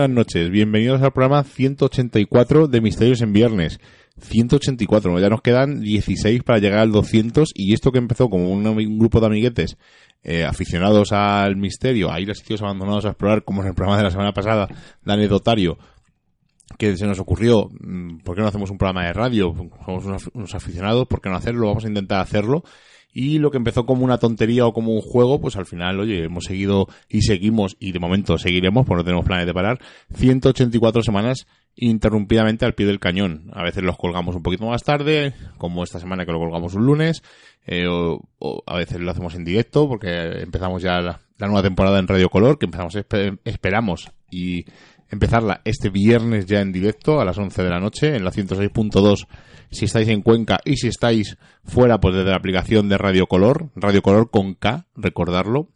Buenas noches, bienvenidos al programa 184 de Misterios en Viernes. 184, ya nos quedan 16 para llegar al 200 y esto que empezó como un, grupo de amiguetes eh, aficionados al misterio, a ir a sitios abandonados a explorar, como en el programa de la semana pasada, de anecdotario, que se nos ocurrió, mm, ¿por qué no hacemos un programa de radio? Somos unos aficionados, ¿por qué no hacerlo? Vamos a intentar hacerlo y lo que empezó como una tontería o como un juego, pues al final, oye, hemos seguido y seguimos y de momento seguiremos, pues no tenemos planes de parar, 184 semanas interrumpidamente al pie del cañón. A veces los colgamos un poquito más tarde, como esta semana que lo colgamos un lunes, eh, o, o, a veces lo hacemos en directo porque empezamos ya la, la nueva temporada en Radio Color, que empezamos, esperamos y empezarla este viernes ya en directo a las 11 de la noche en la 106.2 si estáis en Cuenca y si estáis fuera pues desde la aplicación de Radio Color, Radio Color con K, recordarlo.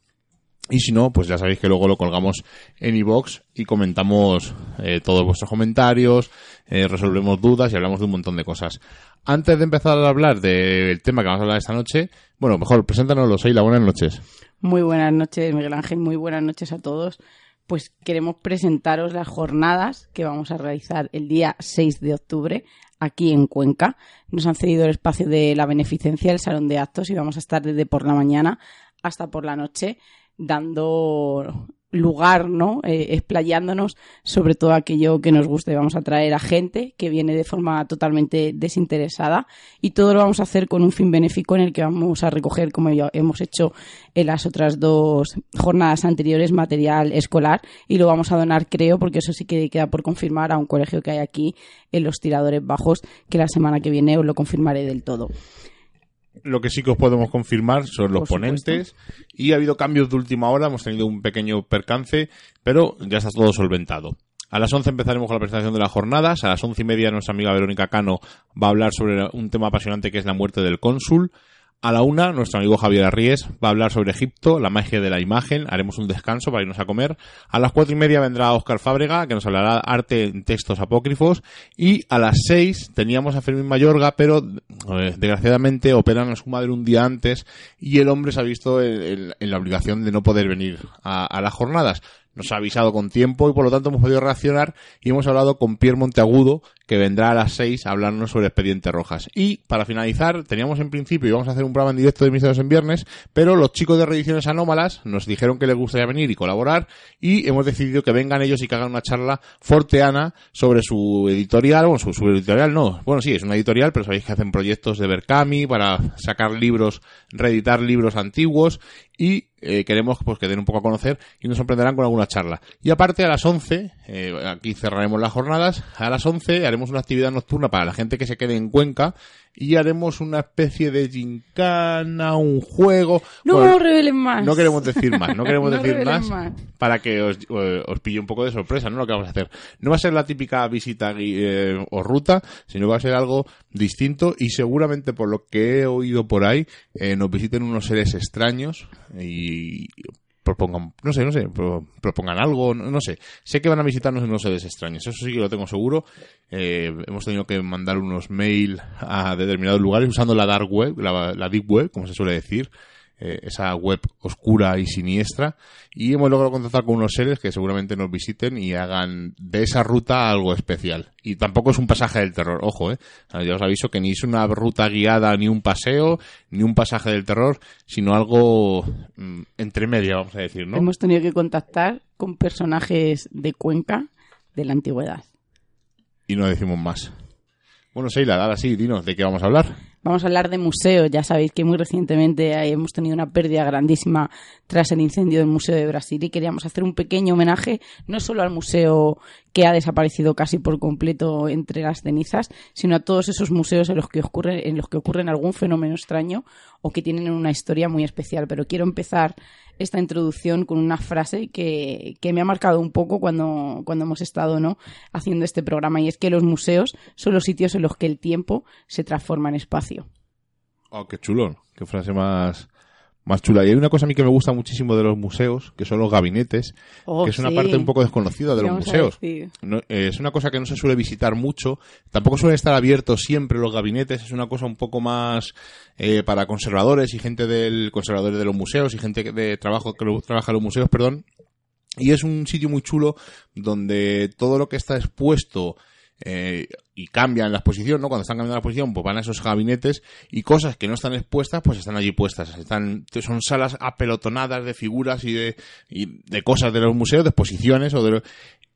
Y si no, pues ya sabéis que luego lo colgamos en iVox y comentamos eh, todos vuestros comentarios, eh, resolvemos dudas y hablamos de un montón de cosas. Antes de empezar a hablar del tema que vamos a hablar esta noche, bueno, mejor, preséntanoslo, Seila, buenas noches. Muy buenas noches, Miguel Ángel, muy buenas noches a todos. Pues queremos presentaros las jornadas que vamos a realizar el día 6 de octubre aquí en Cuenca. Nos han cedido el espacio de la beneficencia, el salón de actos, y vamos a estar desde por la mañana hasta por la noche dando lugar, ¿no? Eh, explayándonos sobre todo aquello que nos guste. Vamos a traer a gente que viene de forma totalmente desinteresada y todo lo vamos a hacer con un fin benéfico en el que vamos a recoger, como ya hemos hecho en las otras dos jornadas anteriores, material escolar y lo vamos a donar, creo, porque eso sí que queda por confirmar a un colegio que hay aquí en los tiradores bajos, que la semana que viene os lo confirmaré del todo. Lo que sí que os podemos confirmar son los ponentes y ha habido cambios de última hora, hemos tenido un pequeño percance, pero ya está todo solventado. A las 11 empezaremos con la presentación de las jornadas, a las once y media nuestra amiga Verónica Cano va a hablar sobre un tema apasionante que es la muerte del cónsul. A la una, nuestro amigo Javier Arries va a hablar sobre Egipto, la magia de la imagen. Haremos un descanso para irnos a comer. A las cuatro y media vendrá Óscar Fábrega, que nos hablará arte en textos apócrifos. Y a las seis teníamos a Fermín Mayorga, pero eh, desgraciadamente operan a su madre un día antes y el hombre se ha visto en, en- la obligación de no poder venir a, a las jornadas. Nos ha avisado con tiempo y por lo tanto hemos podido reaccionar y hemos hablado con Pierre Monteagudo, que vendrá a las 6 a hablarnos sobre Expediente Rojas. Y para finalizar, teníamos en principio, íbamos a hacer un programa en directo de Misterios en Viernes, pero los chicos de Reediciones Anómalas nos dijeron que les gustaría venir y colaborar y hemos decidido que vengan ellos y que hagan una charla forteana sobre su editorial, bueno, su, su editorial no, bueno, sí, es una editorial, pero sabéis que hacen proyectos de Berkami para sacar libros, reeditar libros antiguos y eh, queremos pues que den un poco a conocer y nos sorprenderán con alguna charla. Y aparte a las 11, eh, aquí cerraremos las jornadas, a las 11 haremos una actividad nocturna para la gente que se quede en Cuenca y haremos una especie de gincana, un juego. No Bueno, revelen más. no queremos decir más, no queremos No decir más, más. para que os, eh, os pille un poco de sorpresa, ¿no? Lo que vamos a hacer. No va a ser la típica visita eh, o ruta, sino va a ser algo distinto y seguramente por lo que he oído por ahí, eh, nos visiten unos seres extraños y propongan, no sé, no sé, pro- propongan algo, no, no sé. Sé que van a visitarnos unos seres extraños, eso sí que lo tengo seguro. Eh, hemos tenido que mandar unos mail a determinados lugares usando la dark web, la, la deep web, como se suele decir, eh, esa web oscura y siniestra, y hemos logrado contactar con unos seres que seguramente nos visiten y hagan de esa ruta algo especial. Y tampoco es un pasaje del terror, ojo, eh. Ya os aviso que ni es una ruta guiada, ni un paseo, ni un pasaje del terror, sino algo mm, entre media, vamos a decir, ¿no? Hemos tenido que contactar con personajes de Cuenca de la antigüedad. Y no decimos más. Bueno, Seila, ahora sí, dinos, ¿de qué vamos a hablar? Vamos a hablar de museos. Ya sabéis que muy recientemente eh, hemos tenido una pérdida grandísima tras el incendio del Museo de Brasil y queríamos hacer un pequeño homenaje no solo al museo que ha desaparecido casi por completo entre las cenizas, sino a todos esos museos en los que ocurre, en los que ocurren algún fenómeno extraño o que tienen una historia muy especial. Pero quiero empezar esta introducción con una frase que, que me ha marcado un poco cuando, cuando hemos estado ¿no? haciendo este programa y es que los museos son los sitios en los que el tiempo se transforma en espacio. Oh, qué chulo, qué frase más, más chula. Y hay una cosa a mí que me gusta muchísimo de los museos, que son los gabinetes, Oh, que es una sí. parte un poco desconocida de ¿Qué los museos. No, eh, es una cosa que no se suele visitar mucho. Tampoco suelen estar abiertos siempre los gabinetes. Es una cosa un poco más eh, para conservadores y gente del conservadores de los museos y gente que- de trabajo que lo- trabaja en los museos, perdón. Y es un sitio muy chulo donde todo lo que está expuesto eh, y cambia en la exposición, ¿no? Cuando están cambiando la exposición, pues van a esos gabinetes y cosas que no están expuestas, pues están allí puestas. Están, son salas apelotonadas de figuras y de, y de cosas de los museos, de exposiciones o de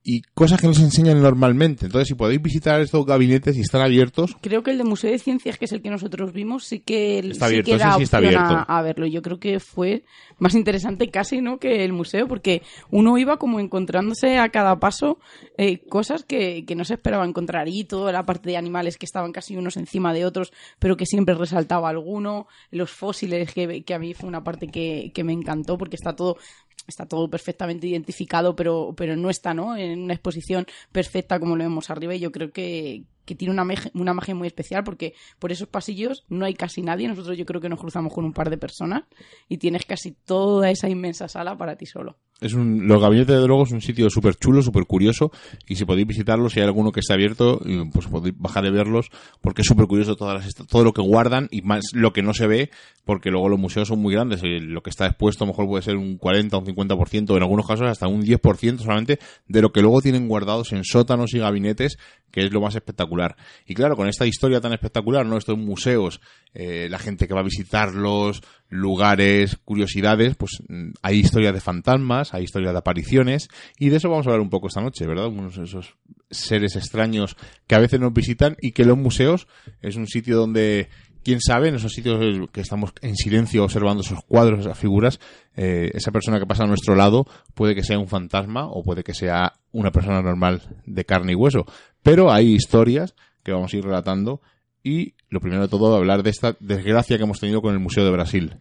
y cosas que no se enseñan normalmente. Entonces, si podéis visitar estos gabinetes y están abiertos, Creo que el de Museo de Ciencias, que es el que nosotros vimos, sí que, Está sí abierto, que da sí está abierto. A, a verlo. Yo creo que fue más interesante casi no que el museo, porque uno iba como encontrándose a cada paso eh, cosas que, que no se esperaba encontrar. Y toda la parte de animales que estaban casi unos encima de otros, pero que siempre resaltaba alguno. Los fósiles, que, que a mí fue una parte que, que me encantó, porque está todo está todo perfectamente identificado, pero, pero no está ¿no? en una exposición perfecta como lo vemos arriba. Y yo creo que, que tiene una, una magia muy especial porque por esos pasillos no hay casi nadie. Nosotros yo creo que nos cruzamos con un par de personas y tienes casi toda esa inmensa sala para ti solo. es un, los gabinetes de luego es un sitio súper chulo, súper curioso y si podéis visitarlos, si hay alguno que esté abierto, pues podéis bajar y verlos porque es súper curioso todas las, todo lo que guardan y más lo que no se ve porque luego los museos son muy grandes y lo que está expuesto a lo mejor puede ser un 40 o un 50%, en algunos casos hasta un 10% solamente de lo que luego tienen guardados en sótanos y gabinetes que es lo más espectacular. Y claro, con esta historia tan espectacular, ¿no? Estos museos, eh, la gente que va a visitarlos, lugares, curiosidades, pues mm, hay historias de fantasmas, hay historias de apariciones, y de eso vamos a hablar un poco esta noche, ¿verdad? Unos de esos seres extraños que a veces nos visitan y que los museos es un sitio donde quién sabe, en esos sitios que estamos en silencio observando esos cuadros, esas figuras, eh, esa persona que pasa a nuestro lado puede que sea un fantasma o puede que sea una persona normal de carne y hueso. Pero hay historias que vamos a ir relatando y lo primero de todo hablar de esta desgracia que hemos tenido con el Museo de Brasil.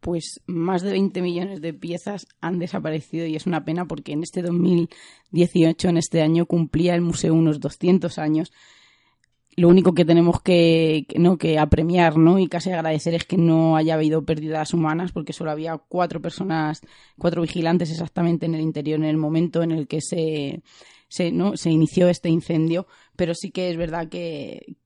Pues más de 20 millones de piezas han desaparecido y es una pena porque en este 2018, en este año, cumplía el museo unos 200 años. Lo único que tenemos que, no, que apremiar ¿no? y casi agradecer es que no haya habido pérdidas humanas porque solo había cuatro personas, cuatro vigilantes exactamente en el interior en el momento en el que se, se, ¿no? se inició este incendio, pero sí que es verdad que,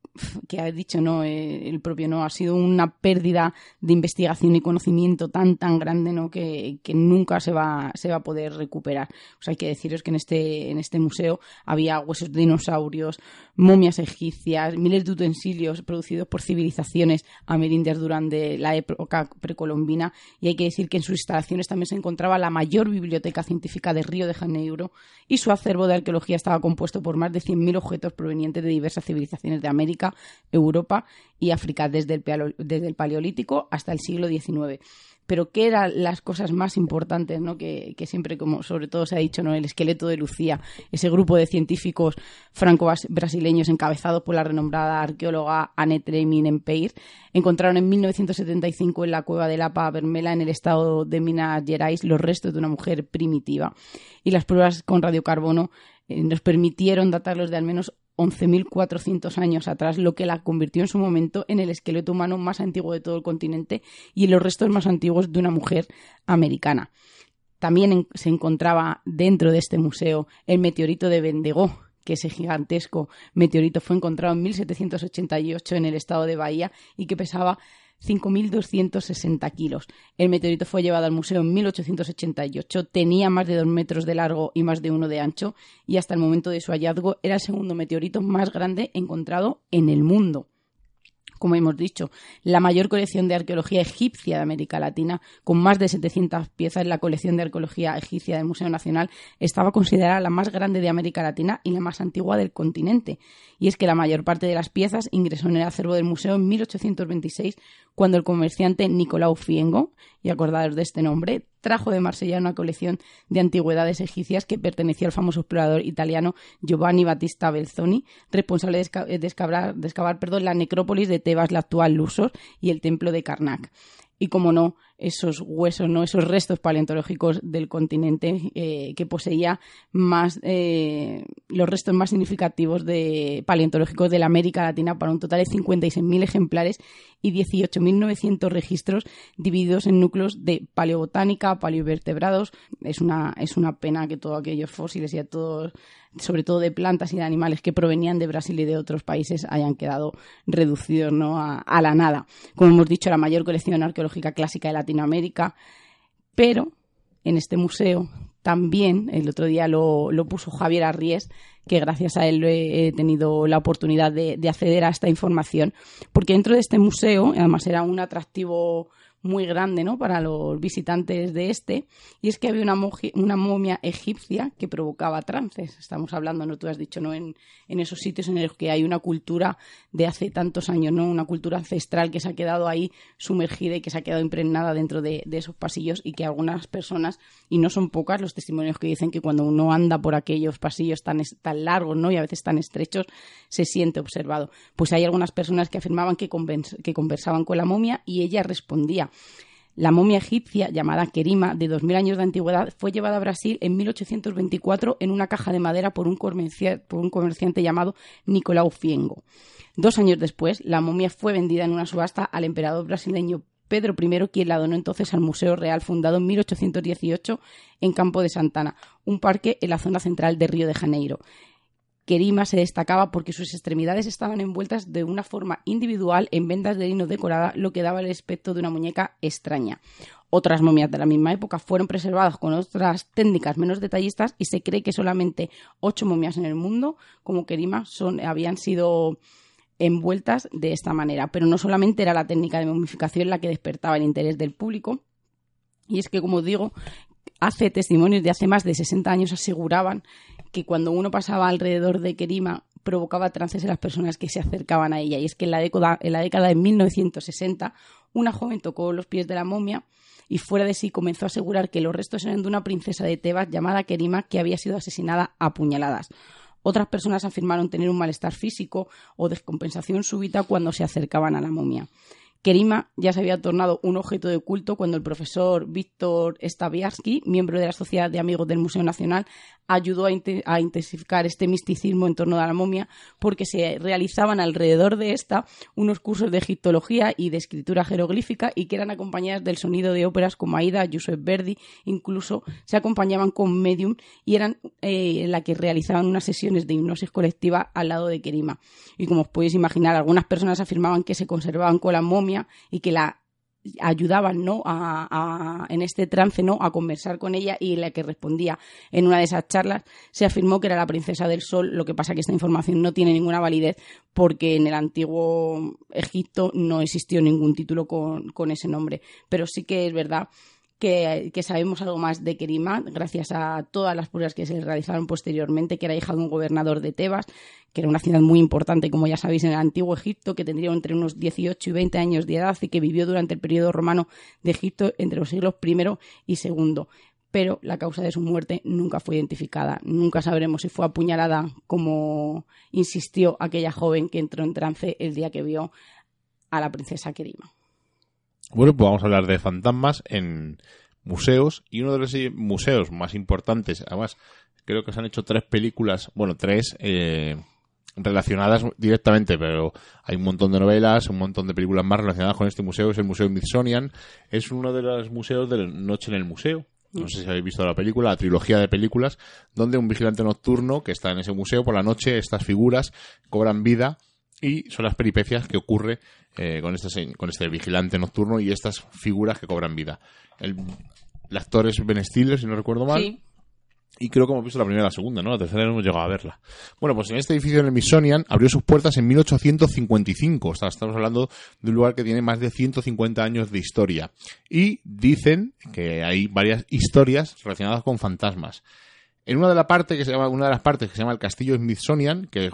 que ha dicho no Eh, el propio no ha sido una pérdida de investigación y conocimiento tan tan grande no que, que nunca se va se va a poder recuperar. Pues hay que deciros que en este en este museo había huesos de dinosaurios momias egipcias miles de utensilios producidos por civilizaciones amerindias durante la época precolombina. Y hay que decir que en sus instalaciones también se encontraba la mayor biblioteca científica de Río de Janeiro y su acervo de arqueología estaba compuesto por más de 100.000 objetos provenientes de diversas civilizaciones de América Europa y África desde el, desde el Paleolítico hasta el siglo XIX pero qué eran las cosas más importantes, ¿no? Que, siempre, como sobre todo se ha dicho, ¿no? El esqueleto de Lucía, ese grupo de científicos franco-brasileños encabezados por la renombrada arqueóloga Annette Empeir, encontraron en 1975 en la cueva de Lapa Vermela, en el estado de Minas Gerais, los restos de una mujer primitiva. Y las pruebas con radiocarbono eh, nos permitieron datarlos de al menos 11.400 años atrás, lo que la convirtió en su momento en el esqueleto humano más antiguo de todo el continente y en los restos más antiguos de una mujer americana. También se encontraba dentro de este museo el meteorito de Bendigo, que ese gigantesco meteorito fue encontrado en 1788 en el estado de Bahía y que pesaba 5.260 kilos. El meteorito fue llevado al museo en 1888, tenía más de dos metros de largo y más de uno de ancho, y hasta el momento de su hallazgo era el segundo meteorito más grande encontrado en el mundo como hemos dicho, la mayor colección de arqueología egipcia de América Latina, con más de 700 piezas. La colección de arqueología egipcia del Museo Nacional estaba considerada la más grande de América Latina y la más antigua del continente. Y es que la mayor parte de las piezas ingresó en el acervo del museo en 1826, cuando el comerciante Nicolau Fiengo, y acordados de este nombre, trajo de Marsella una colección de antigüedades egipcias que pertenecía al famoso explorador italiano Giovanni Battista Belzoni, responsable de, excavar, perdón, la necrópolis de Tebas, la actual Luxor, y el templo de Karnak y, como no, esos huesos, no esos restos paleontológicos del continente eh, que poseía más eh, los restos más significativos de paleontológicos de la América Latina para un total de 56.000 ejemplares y 18.900 registros divididos en núcleos de paleobotánica, paleovertebrados. Es una, es una pena que todos aquellos fósiles y todos sobre todo de plantas y de animales que provenían de Brasil y de otros países, hayan quedado reducidos ¿no? a, la nada. Como hemos dicho, la mayor colección arqueológica clásica de Latinoamérica, pero en este museo también, el otro día lo, puso Javier Arries, que gracias a él he tenido la oportunidad de, acceder a esta información, porque dentro de este museo, además era un atractivo muy grande ¿no? para los visitantes de este, y es que había una, momia egipcia que provocaba trances. Estamos hablando, ¿no? tú has dicho, ¿no? En, esos sitios en los que hay una cultura de hace tantos años, ¿no? una cultura ancestral que se ha quedado ahí sumergida y que se ha quedado impregnada dentro de, de esos pasillos y que algunas personas, y no son pocas los testimonios que dicen que cuando uno anda por aquellos pasillos tan, tan largos ¿no? y a veces tan estrechos, se siente observado. Pues hay algunas personas que afirmaban que, que conversaban con la momia y ella respondía la momia egipcia, llamada Kerima, de 2.000 años de antigüedad, fue llevada a Brasil en 1824 en una caja de madera por un, comerciante llamado Nicolau Fiengo. Dos años después, la momia fue vendida en una subasta al emperador brasileño Pedro I, quien la donó entonces al Museo Real, fundado en 1818 en Campo de Santana, un parque en la zona central de Río de Janeiro. Kerima se destacaba porque sus extremidades estaban envueltas de una forma individual en vendas de lino decorada, lo que daba el aspecto de una muñeca extraña. Otras momias de la misma época fueron preservadas con otras técnicas menos detallistas y se cree que solamente ocho momias en el mundo, como Kerima, son, habían sido envueltas de esta manera. Pero no solamente era la técnica de momificación la que despertaba el interés del público, y es que, como digo, hace testimonios de hace más de 60 años aseguraban que cuando uno pasaba alrededor de Kerima provocaba trances en las personas que se acercaban a ella. Y es que en la década, en la década de 1960 una joven tocó los pies de la momia y fuera de sí comenzó a asegurar que los restos eran de una princesa de Tebas llamada Kerima que había sido asesinada a puñaladas. Otras personas afirmaron tener un malestar físico o descompensación súbita cuando se acercaban a la momia. Kerima ya se había tornado un objeto de culto cuando el profesor Víctor Staviarsky, miembro de la Sociedad de Amigos del Museo Nacional, ayudó a, intensificar este misticismo en torno a la momia porque se realizaban alrededor de esta unos cursos de egiptología y de escritura jeroglífica y que eran acompañadas del sonido de óperas como Aida, Joseph Verdi, incluso se acompañaban con medium y eran eh, la que realizaban unas sesiones de hipnosis colectiva al lado de Kerima. Y como os podéis imaginar, algunas personas afirmaban que se conservaban con la momia y que la ayudaban ¿no? A, en este trance ¿no? a conversar con ella y la que respondía en una de esas charlas se afirmó que era la princesa del sol lo que pasa que esta información no tiene ninguna validez porque en el antiguo Egipto no existió ningún título con, con ese nombre pero sí que es verdad que, sabemos algo más de Kerima, gracias a todas las pruebas que se realizaron posteriormente, que era hija de un gobernador de Tebas, que era una ciudad muy importante, como ya sabéis, en el antiguo Egipto, que tendría entre unos 18 y 20 años de edad y que vivió durante el periodo romano de Egipto entre los siglos I y II. Pero la causa de su muerte nunca fue identificada. Nunca sabremos si fue apuñalada, como insistió aquella joven que entró en trance el día que vio a la princesa Kerima. Bueno, pues vamos a hablar de fantasmas en museos y uno de los museos más importantes, además creo que se han hecho tres películas, bueno, tres eh, relacionadas directamente, pero hay un montón de novelas, un montón de películas más relacionadas con este museo, es el Museo Smithsonian, es uno de los museos de Noche en el Museo. No sé si habéis visto la película, la trilogía de películas, donde un vigilante nocturno que está en ese museo por la noche, estas figuras cobran vida y son las peripecias que ocurre eh, con, este, con este vigilante nocturno y estas figuras que cobran vida. El, actor es Ben Stiller, si no recuerdo mal. Sí. Y creo que hemos visto la primera y la segunda, ¿no? La tercera no hemos llegado a verla. Bueno, pues en este edificio en el Smithsonian abrió sus puertas en 1855. O sea, estamos hablando de un lugar que tiene más de 150 años de historia. Y dicen que hay varias historias relacionadas con fantasmas. En una de, la parte que se llama, una de las partes que se llama el Castillo Smithsonian, que eh,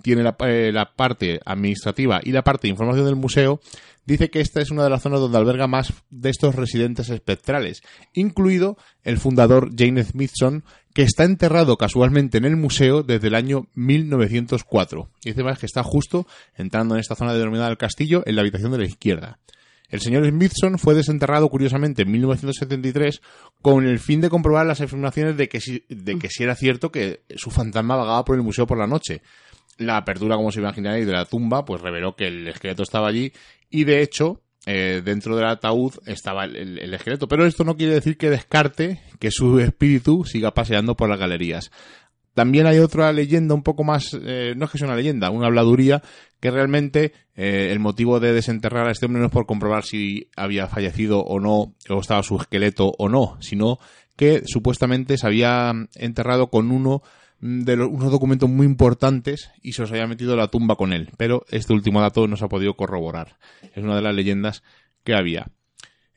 tiene eh, la, parte administrativa y la parte de información del museo, dice que esta es una de las zonas donde alberga más de estos residentes espectrales, incluido el fundador Jane Smithson, que está enterrado casualmente en el museo desde el año 1904. Y dice más que está justo entrando en esta zona denominada el castillo en la habitación de la izquierda. El señor Smithson fue desenterrado curiosamente en 1973 con el fin de comprobar las afirmaciones de que, si, de que si era cierto que su fantasma vagaba por el museo por la noche. La apertura, como se imaginaréis, de la tumba, pues reveló que el esqueleto estaba allí y de hecho eh, dentro del ataúd estaba el, el, esqueleto. Pero esto no quiere decir que descarte que su espíritu siga paseando por las galerías. También hay otra leyenda un poco más, eh, no es que sea una leyenda, una habladuría, que realmente eh, el motivo de desenterrar a este hombre no es por comprobar si había fallecido o no, o estaba su esqueleto o no, sino que supuestamente se había enterrado con uno de los, unos documentos muy importantes y se os había metido la tumba con él. Pero este último dato no se ha podido corroborar. Es una de las leyendas que había.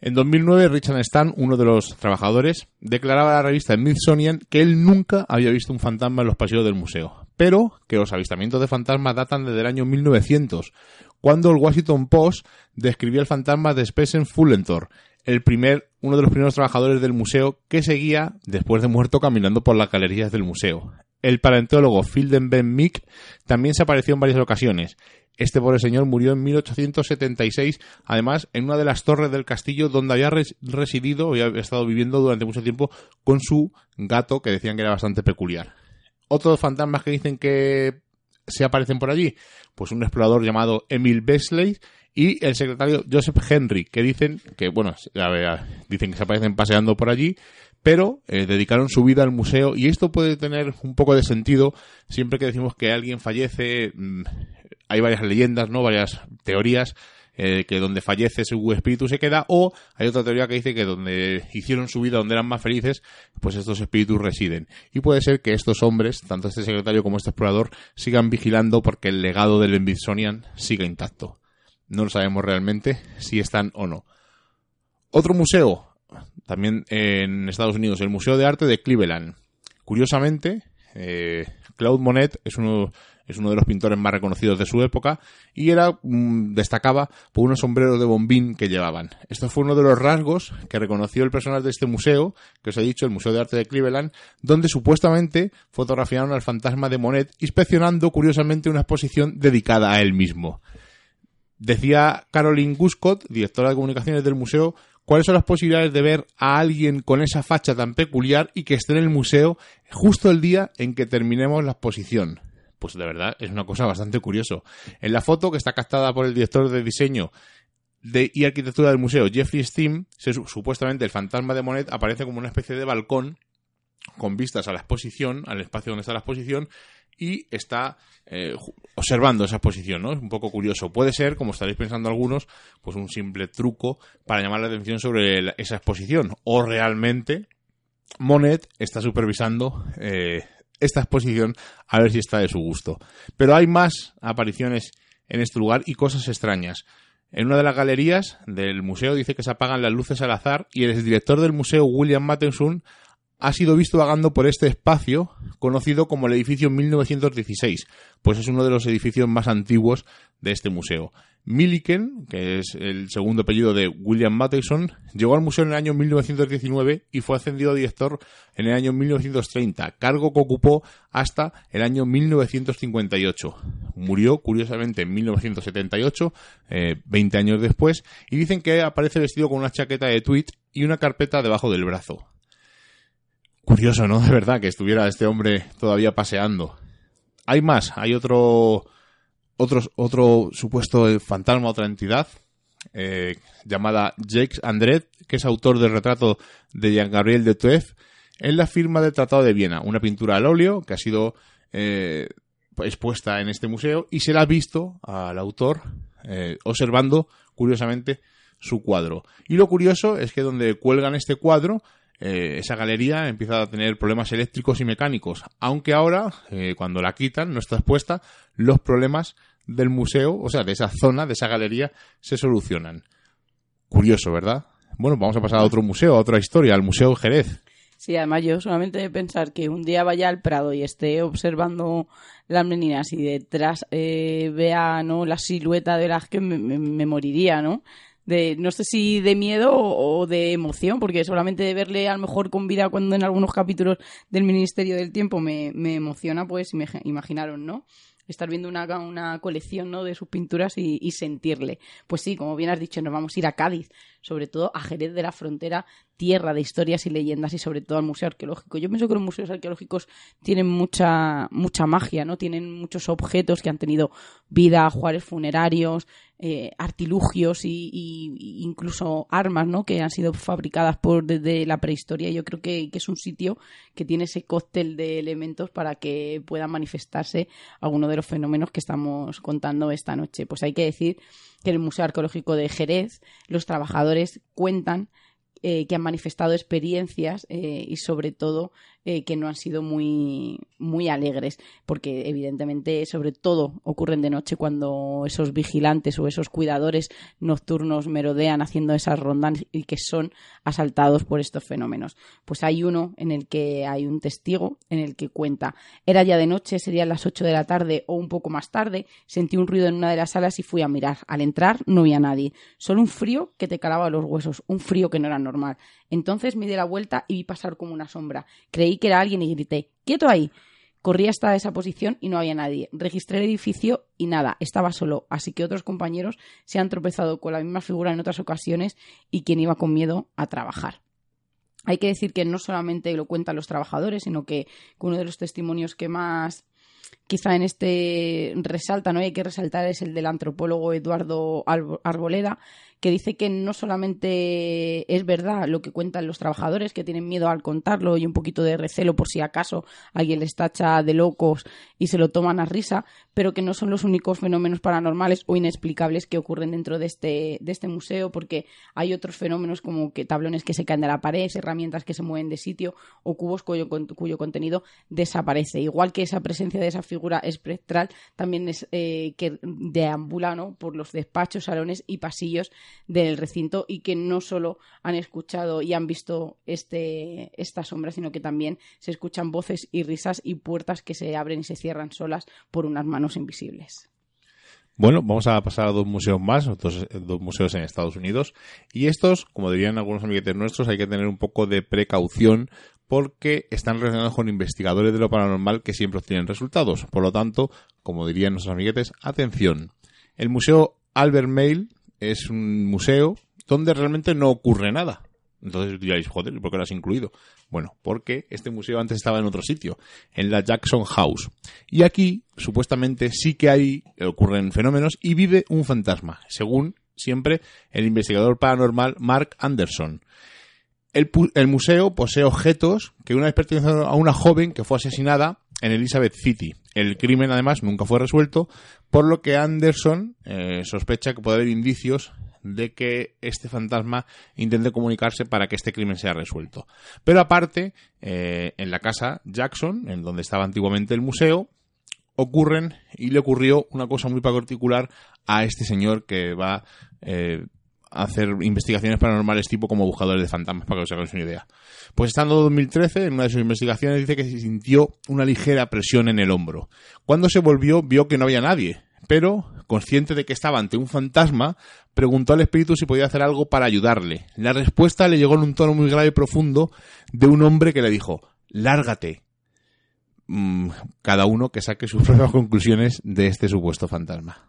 En 2009, Richard Stan, uno de los trabajadores, declaraba a la revista Smithsonian que él nunca había visto un fantasma en los pasillos del museo, pero que los avistamientos de fantasmas datan desde el año 1900, cuando el Washington Post describía el fantasma de Spesen Fullentor, el primer, uno de los primeros trabajadores del museo que seguía, después de muerto, caminando por las galerías del museo. El paleontólogo Philden Ben Mick también se apareció en varias ocasiones este pobre señor murió en 1876, además, en una de las torres del castillo donde había residido, había estado viviendo durante mucho tiempo con su gato, que decían que era bastante peculiar. Otros fantasmas que dicen que se aparecen por allí, pues un explorador llamado Emil Besley y el secretario Joseph Henry, que dicen que, bueno, dicen que se aparecen paseando por allí, pero eh, dedicaron su vida al museo y esto puede tener un poco de sentido siempre que decimos que alguien fallece, mm, hay varias leyendas, ¿no? Varias teorías eh, que donde fallece su espíritu se queda, o hay otra teoría que dice que donde hicieron su vida, donde eran más felices, pues estos espíritus residen. Y puede ser que estos hombres, tanto este secretario como este explorador, sigan vigilando porque el legado del Smithsonian siga intacto. No lo sabemos realmente si están o no. Otro museo, también en Estados Unidos, el Museo de Arte de Cleveland. Curiosamente, eh, Claude Monet es uno es uno de los pintores más reconocidos de su época y era mm, destacaba por unos sombreros de bombín que llevaban. Esto fue uno de los rasgos que reconoció el personal de este museo, que os he dicho, el Museo de Arte de Cleveland, donde supuestamente fotografiaron al fantasma de Monet, inspeccionando curiosamente una exposición dedicada a él mismo. Decía Caroline Guscott, directora de comunicaciones del museo, cuáles son las posibilidades de ver a alguien con esa facha tan peculiar y que esté en el museo justo el día en que terminemos la exposición pues de verdad es una cosa bastante curioso. En la foto que está captada por el director de diseño de, y arquitectura del museo, Jeffrey Steam, supuestamente el fantasma de Monet aparece como una especie de balcón con vistas a la exposición, al espacio donde está la exposición, y está eh, observando esa exposición, ¿no? Es un poco curioso. Puede ser, como estaréis pensando algunos, pues un simple truco para llamar la atención sobre esa exposición. O realmente Monet está supervisando eh, esta exposición a ver si está de su gusto. Pero hay más apariciones en este lugar y cosas extrañas. En una de las galerías del museo dice que se apagan las luces al azar y el director del museo, William Matheson, ha sido visto vagando por este espacio conocido como el edificio 1916, pues es uno de los edificios más antiguos de este museo. Milliken, que es el segundo apellido de William Matheson, llegó al museo en el año 1919 y fue ascendido a director en el año 1930, cargo que ocupó hasta el año 1958. Murió, curiosamente, en 1978, 20 eh, años después, y dicen que aparece vestido con una chaqueta de tweed y una carpeta debajo del brazo. Curioso, ¿no? De verdad, que estuviera este hombre todavía paseando. Hay más, hay otro, otro, otro supuesto fantasma, otra entidad, eh, llamada Jacques Andret, que es autor del retrato de Jean-Gabriel de Tuef, en la firma del Tratado de Viena, una pintura al óleo que ha sido eh, expuesta en este museo y se la ha visto al autor eh, observando, curiosamente, su cuadro. Y lo curioso es que donde cuelgan este cuadro eh, esa galería empieza a tener problemas eléctricos y mecánicos, aunque ahora, eh, cuando la quitan, no está expuesta, los problemas del museo, o sea, de esa zona, de esa galería, se solucionan. Curioso, ¿verdad? Bueno, vamos a pasar a otro museo, a otra historia, al Museo Jerez. Sí, además yo solamente de pensar que un día vaya al Prado y esté observando las meninas y detrás eh, vea ¿no? la silueta de las que me moriría, ¿no? De no sé si de miedo o, de emoción, porque solamente de verle a lo mejor con vida cuando en algunos capítulos del Ministerio del Tiempo me, me emociona, pues me imaginaron, ¿no? estar viendo una, una colección ¿no? de sus pinturas y, y, sentirle. Pues sí, como bien has dicho, nos vamos a ir a Cádiz, sobre todo a Jerez de la Frontera, tierra de historias y leyendas y sobre todo al Museo Arqueológico. Yo pienso que los museos arqueológicos tienen mucha, mucha magia, ¿no? Tienen muchos objetos que han tenido vida, juárez funerarios, eh, artilugios y, incluso armas, ¿no? Que han sido fabricadas por desde la prehistoria. Yo creo que, que, es un sitio que tiene ese cóctel de elementos para que puedan manifestarse alguno de los fenómenos que estamos contando esta noche. Pues hay que decir que en el Museo Arqueológico de Jerez los trabajadores cuentan eh, que han manifestado experiencias eh, y sobre todo eh, que no han sido muy, muy alegres, porque evidentemente sobre todo ocurren de noche cuando esos vigilantes o esos cuidadores nocturnos merodean haciendo esas rondas y que son asaltados por estos fenómenos. Pues hay uno en el que hay un testigo en el que cuenta, era ya de noche, serían las 8 de la tarde o un poco más tarde, sentí un ruido en una de las salas y fui a mirar. Al entrar no había nadie, solo un frío que te calaba los huesos, un frío que no era normal. Entonces me di la vuelta y vi pasar como una sombra. Creí que era alguien y grité, ¡quieto ahí! Corrí hasta esa posición y no había nadie. Registré el edificio y nada, estaba solo, así que otros compañeros se han tropezado con la misma figura en otras ocasiones y quien iba con miedo a trabajar. Hay que decir que no solamente lo cuentan los trabajadores, sino que uno de los testimonios que más quizá en este resalta, ¿no? hay que resaltar es el del antropólogo Eduardo Arboleda, que dice que no solamente es verdad lo que cuentan los trabajadores, que tienen miedo al contarlo y un poquito de recelo por si acaso alguien les tacha de locos y se lo toman a risa, pero que no son los únicos fenómenos paranormales o inexplicables que ocurren dentro de este, de este museo, porque hay otros fenómenos como que tablones que se caen de la pared, herramientas que se mueven de sitio o cubos cuyo, cuyo contenido desaparece. Igual que esa presencia de esa figura espectral también es eh, que deambula ¿no? por los despachos, salones y pasillos del recinto y que no solo han escuchado y han visto este, esta sombra, sino que también se escuchan voces y risas y puertas que se abren y se cierran solas por unas manos invisibles. Bueno, vamos a pasar a dos museos más, dos, dos, museos en Estados Unidos. Y estos, como dirían algunos amiguetes nuestros, hay que tener un poco de precaución porque están relacionados con investigadores de lo paranormal que siempre obtienen resultados. Por lo tanto, como dirían nuestros amiguetes, atención. El Museo Albert Mail es un museo donde realmente no ocurre nada. Entonces diréis, joder, ¿por qué lo has incluido? Bueno, porque este museo antes estaba en otro sitio, en la Jackson House. Y aquí, supuestamente, sí que hay, ocurren fenómenos y vive un fantasma, según siempre el investigador paranormal Mark Anderson. El, el museo posee objetos que una vez pertenecieron a una joven que fue asesinada en Elizabeth City. El crimen, además, nunca fue resuelto, por lo que Anderson eh, sospecha que puede haber indicios de que este fantasma intente comunicarse para que este crimen sea resuelto. Pero aparte, eh, en la casa Jackson, en donde estaba antiguamente el museo, ocurren y le ocurrió una cosa muy particular a este señor que va eh, hacer investigaciones paranormales tipo como buscadores de fantasmas, para que os hagáis una idea. Pues estando en 2013, en una de sus investigaciones dice que se sintió una ligera presión en el hombro. Cuando se volvió, vio que no había nadie, pero, consciente de que estaba ante un fantasma, preguntó al espíritu si podía hacer algo para ayudarle. La respuesta le llegó en un tono muy grave y profundo de un hombre que le dijo, lárgate. Mm, cada uno que saque sus propias conclusiones de este supuesto fantasma.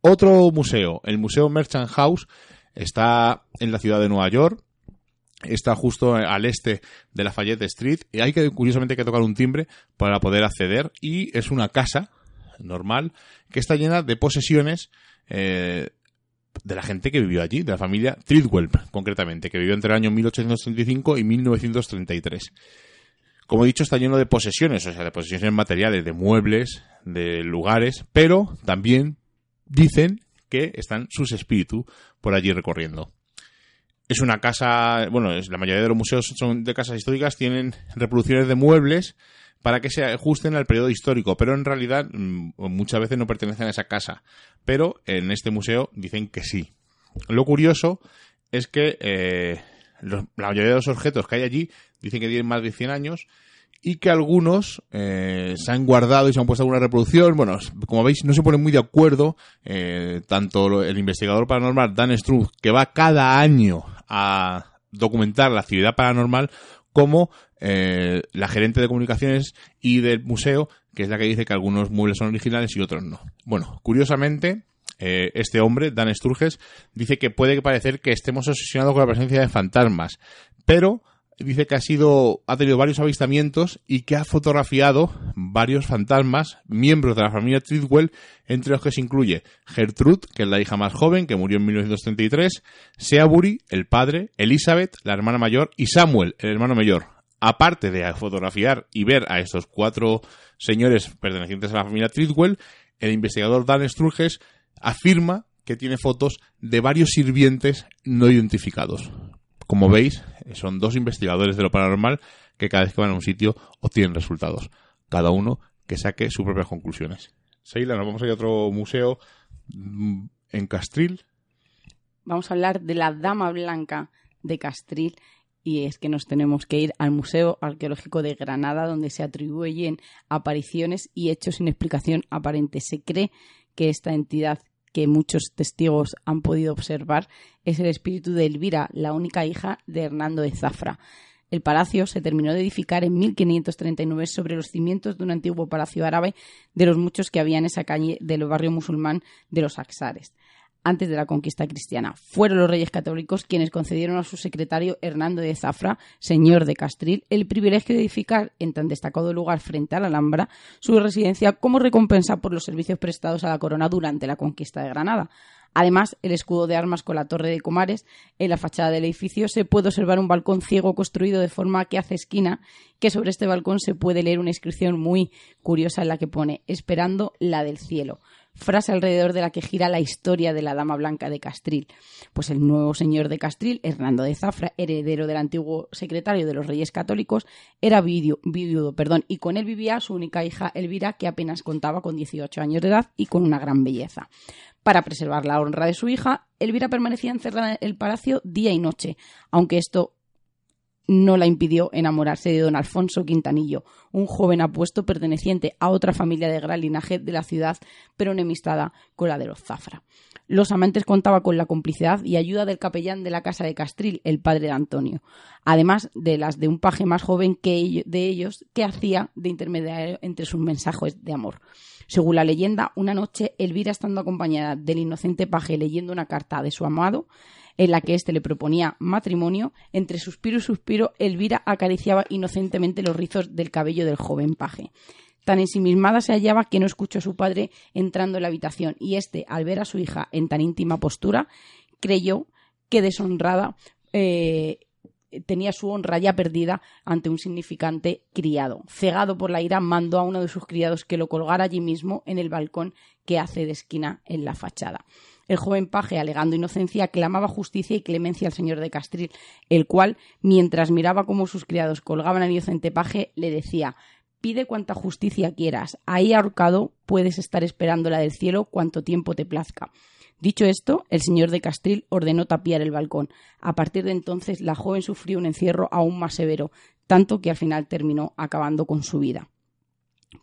Otro museo, el Museo Merchant House, está en la ciudad de Nueva York, está justo al este de la Fayette Street y hay que curiosamente hay que tocar un timbre para poder acceder y es una casa normal que está llena de posesiones eh, de la gente que vivió allí, de la familia Treadwell, concretamente, que vivió entre el año 1835 y 1933. Como he dicho, está lleno de posesiones, o sea, de posesiones materiales, de muebles, de lugares, pero también dicen que están sus espíritus por allí recorriendo. Es una casa, bueno, la mayoría de los museos son de casas históricas, tienen reproducciones de muebles para que se ajusten al periodo histórico, pero en realidad mm, muchas veces no pertenecen a esa casa. Pero en este museo dicen que sí. Lo curioso es que eh, la mayoría de los objetos que hay allí dicen que tienen más de 100 años y que algunos eh, se han guardado y se han puesto alguna reproducción. Bueno, como veis, no se pone muy de acuerdo eh, tanto el investigador paranormal Dan Struth, que va cada año a documentar la actividad paranormal, como eh, la gerente de comunicaciones y del museo, que es la que dice que algunos muebles son originales y otros no. Bueno, curiosamente, eh, este hombre, Dan Sturges, dice que puede parecer que estemos obsesionados con la presencia de fantasmas, pero dice que ha sido ha tenido varios avistamientos y que ha fotografiado varios fantasmas miembros de la familia Treadwell entre los que se incluye Gertrude que es la hija más joven que murió en 1933 Seabury el padre Elizabeth la hermana mayor y Samuel el hermano mayor aparte de fotografiar y ver a estos cuatro señores pertenecientes a la familia Treadwell, el investigador Dan Sturges afirma que tiene fotos de varios sirvientes no identificados. Como veis, son dos investigadores de lo paranormal que cada vez que van a un sitio obtienen resultados. Cada uno que saque sus propias conclusiones. Seila, nos vamos a ir a otro museo mm, en Castril. Vamos a hablar de la Dama Blanca de Castril y es que nos tenemos que ir al Museo Arqueológico de Granada, donde se atribuyen apariciones y hechos sin explicación aparente. Se cree que esta entidad que muchos testigos han podido observar es el espíritu de Elvira, la única hija de Hernando de Zafra. El palacio se terminó de edificar en 1539 sobre los cimientos de un antiguo palacio árabe de los muchos que había en esa calle del barrio musulmán de los Axares antes de la conquista cristiana. Fueron los reyes católicos quienes concedieron a su secretario Hernando de Zafra, señor de Castril, el privilegio de edificar en tan destacado lugar frente a la Alhambra su residencia como recompensa por los servicios prestados a la corona durante la conquista de Granada. Además, el escudo de armas con la torre de Comares, en la fachada del edificio se puede observar un balcón ciego construido de forma que hace esquina, que sobre este balcón se puede leer una inscripción muy curiosa en la que pone esperando la del cielo frase alrededor de la que gira la historia de la Dama Blanca de Castril. Pues el nuevo señor de Castril, Hernando de Zafra, heredero del antiguo secretario de los Reyes Católicos, era viudo, perdón, y con él vivía su única hija Elvira, que apenas contaba con 18 años de edad y con una gran belleza. Para preservar la honra de su hija, Elvira permanecía encerrada en el palacio día y noche, aunque esto no la impidió enamorarse de don Alfonso Quintanillo, un joven apuesto perteneciente a otra familia de gran linaje de la ciudad, pero enemistada con la de los Zafra. Los amantes contaban con la complicidad y ayuda del capellán de la casa de Castril, el padre de Antonio, además de las de un paje más joven que de ellos que hacía de intermediario entre sus mensajes de amor. Según la leyenda, una noche Elvira, estando acompañada del inocente paje leyendo una carta de su amado, en la que éste le proponía matrimonio, entre suspiro y suspiro, Elvira acariciaba inocentemente los rizos del cabello del joven paje. Tan ensimismada se hallaba que no escuchó a su padre entrando en la habitación, y éste, al ver a su hija en tan íntima postura, creyó que deshonrada eh, tenía su honra ya perdida ante un significante criado. Cegado por la ira, mandó a uno de sus criados que lo colgara allí mismo en el balcón que hace de esquina en la fachada. El joven paje, alegando inocencia, clamaba justicia y clemencia al señor de Castril, el cual, mientras miraba cómo sus criados colgaban al inocente paje, le decía Pide cuanta justicia quieras. Ahí ahorcado puedes estar esperando la del cielo cuanto tiempo te plazca. Dicho esto, el señor de Castril ordenó tapiar el balcón. A partir de entonces, la joven sufrió un encierro aún más severo, tanto que al final terminó acabando con su vida.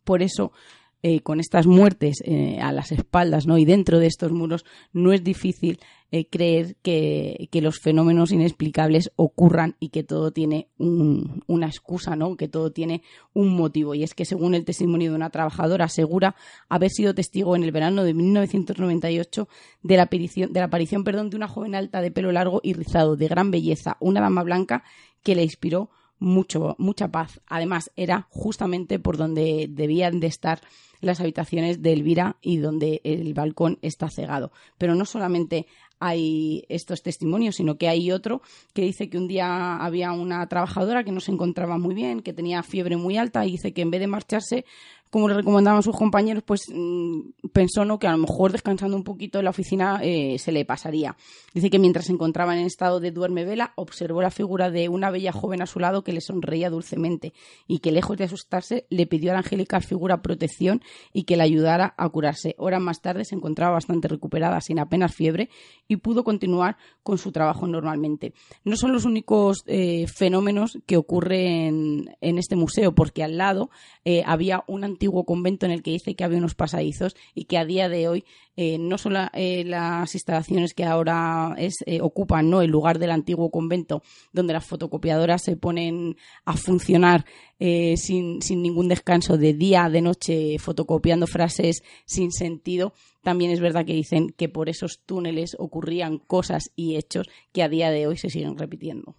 Por eso, eh, con estas muertes eh, a las espaldas ¿no? y dentro de estos muros, no es difícil eh, creer que, los fenómenos inexplicables ocurran y que todo tiene una excusa, ¿no? que todo tiene un motivo. Y es que, según el testimonio de una trabajadora, asegura haber sido testigo en el verano de 1998 de la aparición, de, la aparición perdón, de una joven alta de pelo largo y rizado, de gran belleza, una dama blanca que le inspiró mucho, mucha paz. Además, era justamente por donde debían de estar las habitaciones de Elvira y donde el balcón está cegado. Pero no solamente hay estos testimonios, sino que hay otro que dice que un día había una trabajadora que no se encontraba muy bien, que tenía fiebre muy alta y dice que en vez de marcharse como le recomendaban sus compañeros, pues mm, pensó ¿no? que a lo mejor descansando un poquito en la oficina eh, se le pasaría. Dice que mientras se encontraba en estado de duerme vela, observó la figura de una bella joven a su lado que le sonreía dulcemente y que lejos de asustarse le pidió a la angelical figura protección y que le ayudara a curarse. Horas más tarde se encontraba bastante recuperada, sin apenas fiebre, y pudo continuar con su trabajo normalmente. No son los únicos eh, fenómenos que ocurren en este museo, porque al lado eh, había un antiguo convento en el que dice que había unos pasadizos y que a día de hoy eh, no solo eh, las instalaciones que ahora es, ocupan ¿no? el lugar del antiguo convento donde las fotocopiadoras se ponen a funcionar sin, sin ningún descanso de día, de noche, fotocopiando frases sin sentido, también es verdad que dicen que por esos túneles ocurrían cosas y hechos que a día de hoy se siguen repitiendo.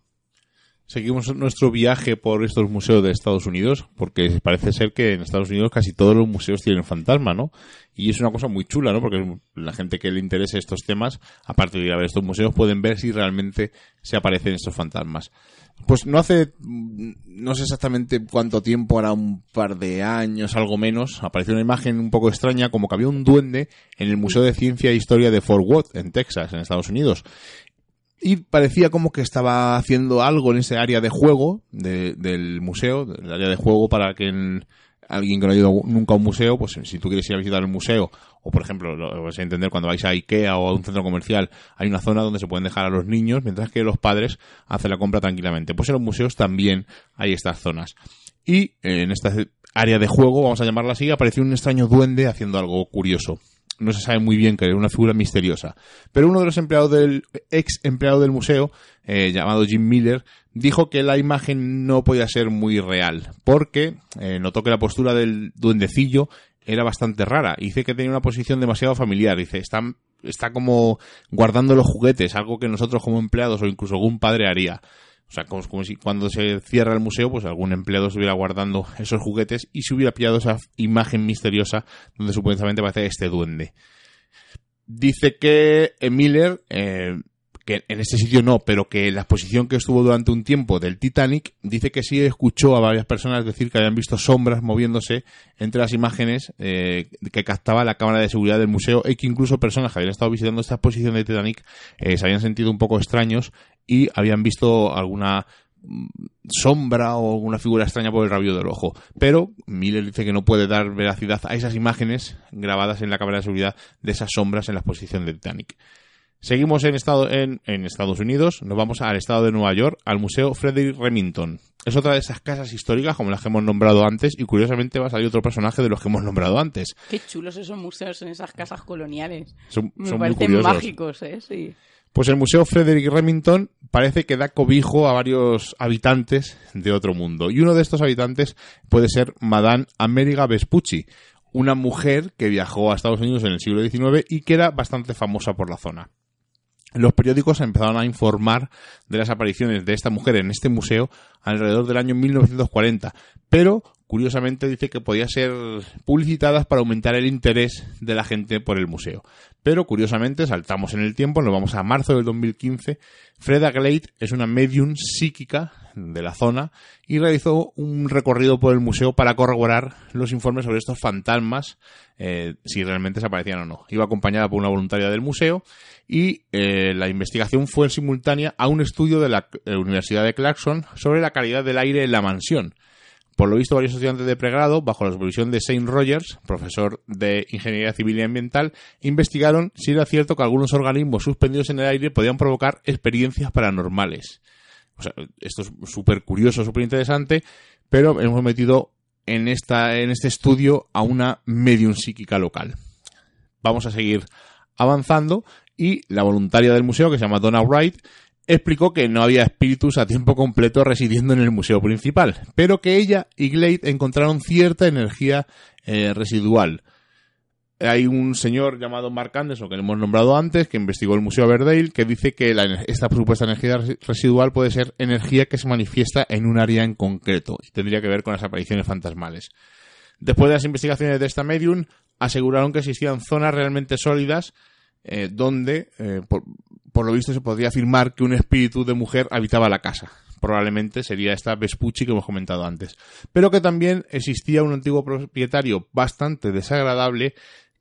Seguimos nuestro viaje por estos museos de Estados Unidos, porque parece ser que en Estados Unidos casi todos los museos tienen fantasma, ¿no? Y es una cosa muy chula, ¿no? Porque la gente que le interese estos temas, aparte de ir a ver estos museos, pueden ver si realmente se aparecen estos fantasmas. Pues no hace, no sé exactamente cuánto tiempo, ahora un par de años, algo menos, apareció una imagen un poco extraña, como que había un duende en el Museo de Ciencia e Historia de Fort Worth, en Texas, en Estados Unidos y parecía como que estaba haciendo algo en ese área de juego del museo, del área de juego para que alguien que no ha ido nunca a un museo, pues si tú quieres ir a visitar el museo, o por ejemplo, lo vas a entender cuando vais a Ikea o a un centro comercial, hay una zona donde se pueden dejar a los niños, mientras que los padres hacen la compra tranquilamente. Pues en los museos también hay estas zonas. Y en esta área de juego, vamos a llamarla así, apareció un extraño duende haciendo algo curioso no se sabe muy bien que era una figura misteriosa. Pero uno de los empleados del ex empleado del museo, eh, llamado Jim Miller, dijo que la imagen no podía ser muy real, porque eh, notó que la postura del duendecillo era bastante rara. Dice que tenía una posición demasiado familiar. Dice, está, está como guardando los juguetes, algo que nosotros como empleados o incluso algún padre haría. O sea, como, si cuando se cierra el museo, pues algún empleado estuviera guardando esos juguetes y se hubiera pillado esa imagen misteriosa donde supuestamente aparece este duende. Dice que Miller, eh, que en este sitio no, pero que la exposición que estuvo durante un tiempo del Titanic, dice que sí escuchó a varias personas decir que habían visto sombras moviéndose entre las imágenes eh, que captaba la cámara de seguridad del museo y que incluso personas que habían estado visitando esta exposición del Titanic eh, se habían sentido un poco extraños y habían visto alguna mm, sombra o alguna figura extraña por el rabio del ojo. Pero Miller dice que no puede dar veracidad a esas imágenes grabadas en la cámara de seguridad de esas sombras en la exposición del Titanic. Seguimos en, estado, en, Estados Unidos, nos vamos al estado de Nueva York, al Museo Frederick Remington. Es otra de esas casas históricas como las que hemos nombrado antes y curiosamente va a salir otro personaje de los que hemos nombrado antes. Qué chulos esos museos en esas casas coloniales. Son, Me parecen mágicos, ¿eh? Sí. Pues el Museo Frederick Remington parece que da cobijo a varios habitantes de otro mundo. Y uno de estos habitantes puede ser Madame Ameriga Vespucci, una mujer que viajó a Estados Unidos en el siglo XIX y que era bastante famosa por la zona los periódicos empezaron a informar de las apariciones de esta mujer en este museo alrededor del año 1940, pero curiosamente dice que podía ser publicitadas para aumentar el interés de la gente por el museo. Pero curiosamente, saltamos en el tiempo, nos vamos a marzo del 2015, Freda Glade es una medium psíquica de la zona y realizó un recorrido por el museo para corroborar los informes sobre estos fantasmas, eh, si realmente se aparecían o no. Iba acompañada por una voluntaria del museo y eh, la investigación fue simultánea a un estudio de la Universidad de Clarkson sobre la calidad del aire en la mansión por lo visto, varios estudiantes de pregrado, bajo la supervisión de Saint Rogers, profesor de Ingeniería Civil y Ambiental, investigaron si era cierto que algunos organismos suspendidos en el aire podían provocar experiencias paranormales. Esto es súper curioso, súper interesante, pero hemos metido en, esta, en este estudio a una medium psíquica local. Vamos a seguir avanzando y la voluntaria del museo, que se llama Donna Wright, explicó que no había espíritus a tiempo completo residiendo en el museo principal, pero que ella y Glade encontraron cierta energía eh, residual. Hay un señor llamado Mark Anderson, que le hemos nombrado antes, que investigó el Museo Aberdale, que dice que esta supuesta energía residual puede ser energía que se manifiesta en un área en concreto y tendría que ver con las apariciones fantasmales. Después de las investigaciones de esta medium, aseguraron que existían zonas realmente sólidas eh, donde, eh, por lo visto se podría afirmar que un espíritu de mujer habitaba la casa. Probablemente sería esta Vespucci que hemos comentado antes. Pero que también existía un antiguo propietario bastante desagradable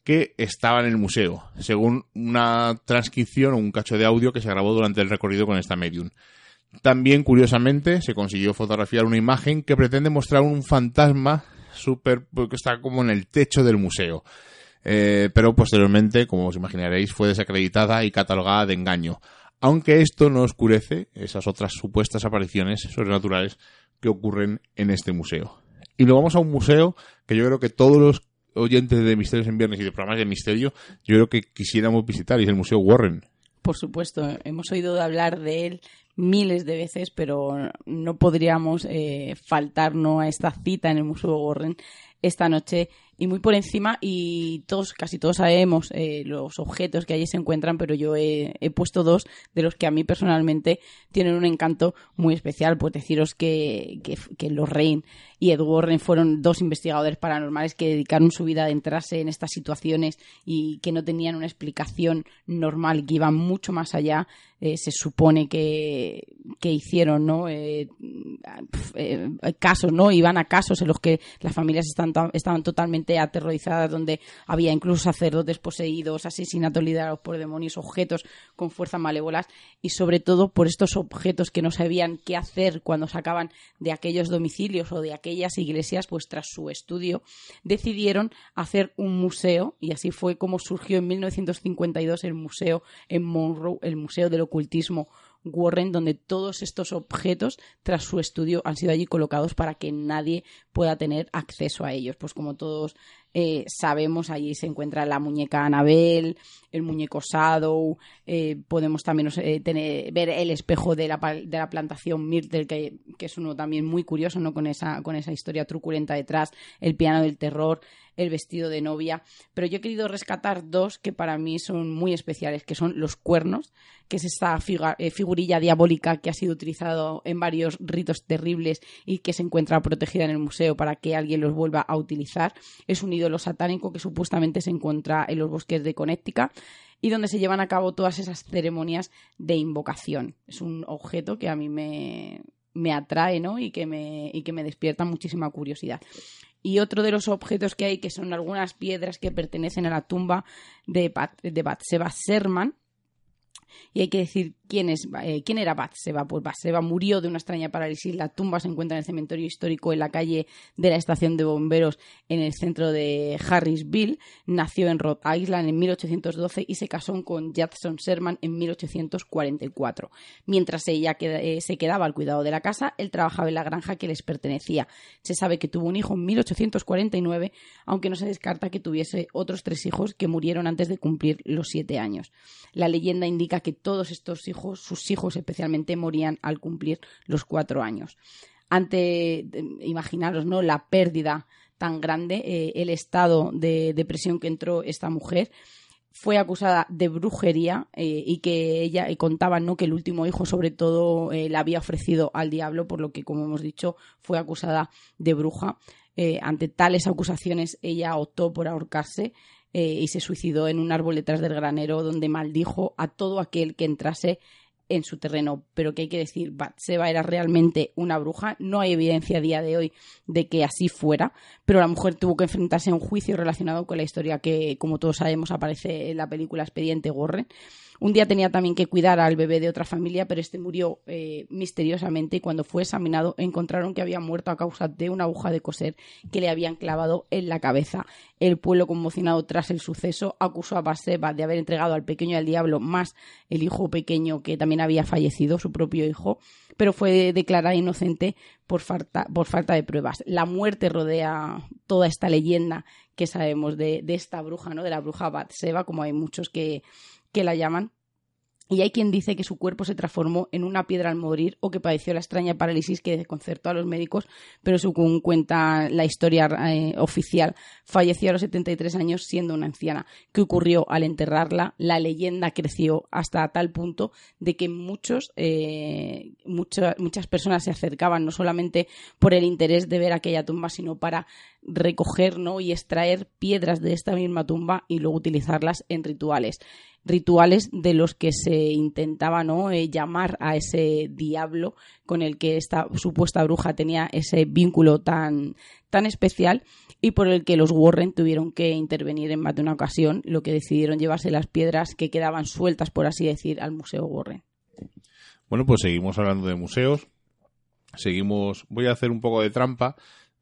que estaba en el museo, según una transcripción o un cacho de audio que se grabó durante el recorrido con esta medium. También, curiosamente, se consiguió fotografiar una imagen que pretende mostrar un fantasma súper que está como en el techo del museo. Eh, pero posteriormente, como os imaginaréis, fue desacreditada y catalogada de engaño. Aunque esto no oscurece esas otras supuestas apariciones sobrenaturales que ocurren en este museo. Y luego vamos a un museo que yo creo que todos los oyentes de Misterios en Viernes y de programas de misterio, yo creo que quisiéramos visitar, y es el Museo Warren. Por supuesto, hemos oído hablar de él miles de veces, pero no podríamos eh, faltarnos a esta cita en el Museo Warren esta noche y muy por encima y todos casi todos sabemos eh, los objetos que allí se encuentran pero yo he, puesto dos de los que a mí personalmente tienen un encanto muy especial. Pues deciros que, que, que Lorraine y Ed Warren fueron dos investigadores paranormales que dedicaron su vida a adentrarse en estas situaciones y que no tenían una explicación normal que iban mucho más allá eh, se supone que, que hicieron no eh, casos no iban a casos en los que las familias están, estaban totalmente aterrorizadas, donde había incluso sacerdotes poseídos, asesinatos liderados por demonios, objetos con fuerzas malévolas y sobre todo por estos objetos que no sabían qué hacer cuando sacaban de aquellos domicilios o de aquellas iglesias, pues tras su estudio decidieron hacer un museo y así fue como surgió en 1952 el museo en Monroe, el Museo del Ocultismo Warren, donde todos estos objetos, tras su estudio, han sido allí colocados para que nadie pueda tener acceso a ellos. Pues como todos eh, sabemos, allí se encuentra la muñeca Anabel, el muñeco Shadow, eh, podemos también eh, ver el espejo de la, de la plantación Myrtle, que, que, es uno también muy curioso, ¿no? Con esa, con esa historia truculenta detrás, el piano del terror, el vestido de novia. Pero yo he querido rescatar dos que para mí son muy especiales, que son los cuernos, que es esta figurilla diabólica que ha sido utilizado en varios ritos terribles y que se encuentra protegida en el museo para que alguien los vuelva a utilizar. Es un ídolo satánico que supuestamente se encuentra en los bosques de Connecticut y donde se llevan a cabo todas esas ceremonias de invocación. Es un objeto que a mí me, me atrae ¿no? y, que me, y que me despierta muchísima curiosidad. Y otro de los objetos que hay, que son algunas piedras que pertenecen a la tumba de, de Batseba Serman, y hay que decir quién, es, eh, quién era Batseba. Pues Batseba murió de una extraña parálisis. La tumba se encuentra en el cementerio histórico en la calle de la estación de bomberos en el centro de Harrisville. Nació en Rhode Island en 1812 y se casó con Jackson Sherman en 1844. Mientras ella eh, se quedaba al cuidado de la casa, él trabajaba en la granja que les pertenecía. Se sabe que tuvo un hijo en 1849, aunque no se descarta que tuviese otros tres hijos que murieron antes de cumplir los siete años. La leyenda indica que todos estos hijos, sus hijos especialmente, morían al cumplir los cuatro años. Ante, imaginaros, ¿no? La pérdida tan grande, eh, el estado de depresión que entró esta mujer, fue acusada de brujería eh, y que ella contaba ¿no? que el último hijo sobre todo eh, la había ofrecido al diablo por lo que como hemos dicho fue acusada de bruja ante tales acusaciones ella optó por ahorcarse eh, y se suicidó en un árbol detrás del granero donde maldijo a todo aquel que entrase en su terreno, pero que hay que decir, Batseba era realmente una bruja, no hay evidencia a día de hoy de que así fuera, pero la mujer tuvo que enfrentarse a un juicio relacionado con la historia que, como todos sabemos, aparece en la película Expediente Warren. Un día tenía también que cuidar al bebé de otra familia, pero este murió eh, misteriosamente y cuando fue examinado encontraron que había muerto a causa de una aguja de coser que le habían clavado en la cabeza. El pueblo conmocionado tras el suceso acusó a Baseba de haber entregado al pequeño al diablo más el hijo pequeño que también había fallecido, su propio hijo, pero fue declarada inocente por falta, por falta de pruebas. La muerte rodea toda esta leyenda que sabemos de, esta bruja, ¿no? De la bruja Batseba, como hay muchos que, que la llaman. Y hay quien dice que su cuerpo se transformó en una piedra al morir o que padeció la extraña parálisis que desconcertó a los médicos, pero según cuenta la historia eh, oficial, falleció a los 73 años siendo una anciana. ¿Qué ocurrió al enterrarla? La leyenda creció hasta tal punto de que muchos, eh, muchas personas se acercaban no solamente por el interés de ver aquella tumba, sino para recoger ¿no? y extraer piedras de esta misma tumba y luego utilizarlas en rituales rituales de los que se intentaba ¿no? Eh, llamar a ese diablo con el que esta supuesta bruja tenía ese vínculo tan, tan especial y por el que los Warren tuvieron que intervenir en más de una ocasión, lo que decidieron llevarse las piedras que quedaban sueltas, por así decir, al Museo Warren. Bueno, pues seguimos hablando de museos. Seguimos. Voy a hacer un poco de trampa,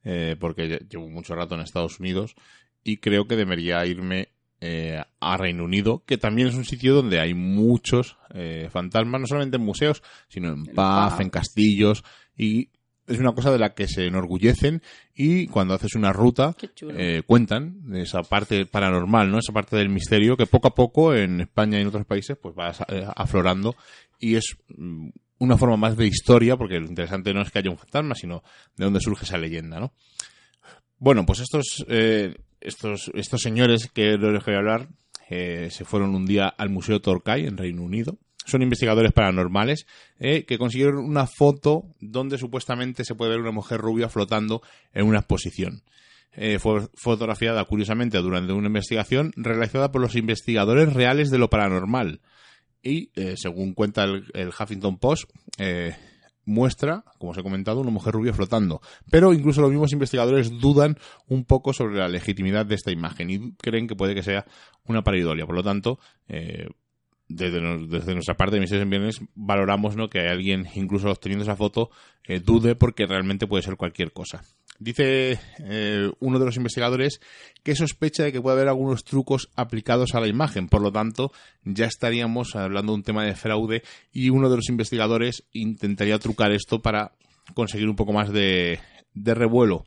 eh, porque llevo mucho rato en Estados Unidos y creo que debería irme eh, a Reino Unido, que también es un sitio donde hay muchos eh, fantasmas, no solamente en museos, sino en paz, en castillos, y es una cosa de la que se enorgullecen y cuando haces una ruta eh, cuentan esa parte paranormal, ¿no? Esa parte del misterio que poco a poco en España y en otros países pues va aflorando y es mm, una forma más de historia porque lo interesante no es que haya un fantasma, sino de dónde surge esa leyenda, ¿no? Bueno, pues estos estos, estos señores que les voy a hablar eh, se fueron un día al Museo Torquay en Reino Unido. Son investigadores paranormales eh, que consiguieron una foto donde supuestamente se puede ver una mujer rubia flotando en una exposición. Eh, fue fotografiada curiosamente durante una investigación realizada por los investigadores reales de lo paranormal. Y según cuenta el, el Huffington Post, muestra, como os he comentado, una mujer rubia flotando. Pero incluso los mismos investigadores dudan un poco sobre la legitimidad de esta imagen y creen que puede que sea una paridolia. Por lo tanto, eh, desde, nuestra parte de Misiones en Viernes valoramos ¿no? que alguien, incluso obteniendo esa foto, eh, dude porque realmente puede ser cualquier cosa. Dice eh, uno de los investigadores que sospecha de que puede haber algunos trucos aplicados a la imagen. Por lo tanto, ya estaríamos hablando de un tema de fraude y uno de los investigadores intentaría trucar esto para conseguir un poco más de, de revuelo.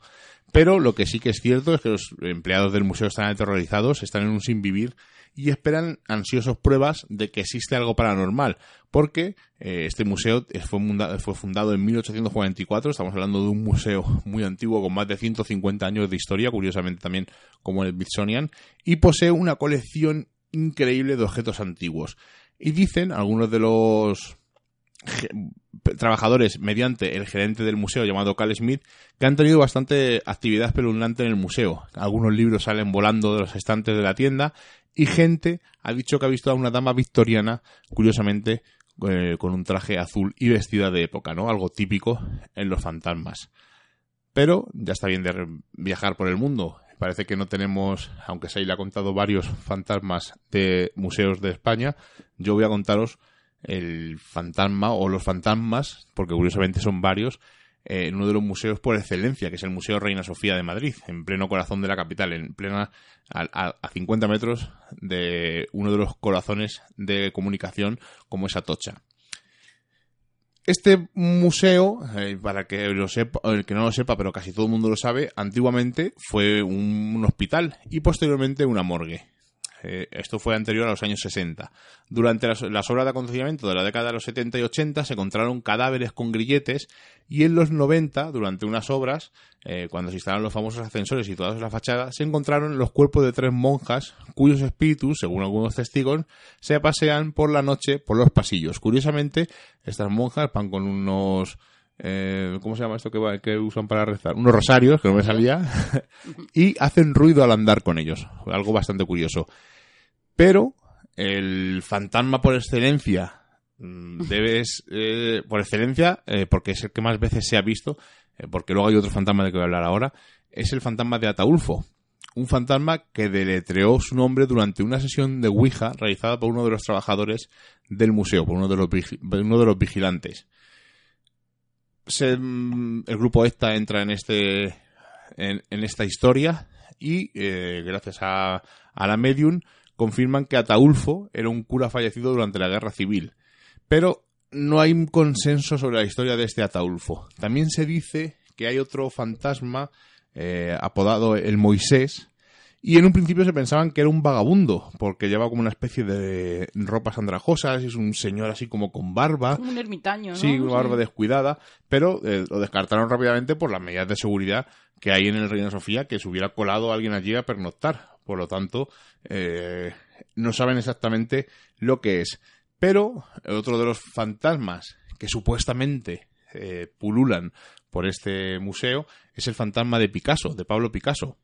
Pero lo que sí que es cierto es que los empleados del museo están aterrorizados, están en un sin vivir y esperan ansiosos pruebas de que existe algo paranormal, porque eh, este museo fue, fue, fundado en 1844, estamos hablando de un museo muy antiguo con más de 150 años de historia, curiosamente también como el Smithsonian, y posee una colección increíble de objetos antiguos. Y dicen algunos de los trabajadores mediante el gerente del museo llamado Cal Smith que han tenido bastante actividad espeluznante en el museo. Algunos libros salen volando de los estantes de la tienda y gente ha dicho que ha visto a una dama victoriana, curiosamente, eh, con un traje azul y vestida de época, ¿no? Algo típico en los fantasmas. Pero ya está bien de viajar por el mundo. Parece que no tenemos, aunque se haya contado varios fantasmas de museos de España, yo voy a contaros el fantasma o los fantasmas, porque curiosamente son varios, eh, en uno de los museos por excelencia, que es el Museo Reina Sofía de Madrid, en pleno corazón de la capital, en plena a, a 50 metros de uno de los corazones de comunicación como es Atocha. Este museo, eh, para que lo sepa, el que no lo sepa, pero casi todo el mundo lo sabe, antiguamente fue un hospital y posteriormente una morgue. Eh, esto fue anterior a los años 60. Durante las, obras de acontecimiento de la década de los 70 y 80 se encontraron cadáveres con grilletes y en los 90, durante unas obras, eh, cuando se instalaron los famosos ascensores situados en la fachada, se encontraron los cuerpos de tres monjas cuyos espíritus, según algunos testigos, se pasean por la noche por los pasillos. Curiosamente, estas monjas van con unos eh, ¿cómo se llama esto que, que, usan para rezar? Unos rosarios, que no me salía, y hacen ruido al andar con ellos. Algo bastante curioso. Pero el fantasma por excelencia mm, debes, eh, por excelencia, eh, porque es el que más veces se ha visto, eh, porque luego hay otro fantasma de que voy a hablar ahora, es el fantasma de Ataulfo. Un fantasma que deletreó su nombre durante una sesión de Ouija realizada por uno de los trabajadores del museo, por uno de los, uno de los vigilantes. Mm, el grupo ESTA entra en este en, en esta historia y eh, gracias a, a la medium confirman que Ataulfo era un cura fallecido durante la guerra civil. Pero no hay un consenso sobre la historia de este Ataulfo. También se dice que hay otro fantasma eh, apodado el Moisés. Y en un principio se pensaban que era un vagabundo, porque lleva como una especie de ropas andrajosas, es un señor así como con barba. Como un ermitaño, ¿no? Sí, una barba descuidada, pero eh, lo descartaron rápidamente por las medidas de seguridad que hay en el Reina Sofía, que se hubiera colado alguien allí a pernoctar. Por lo tanto, eh, no saben exactamente lo que es. Pero otro de los fantasmas que supuestamente eh, pululan por este museo es el fantasma de Picasso, de Pablo Picasso.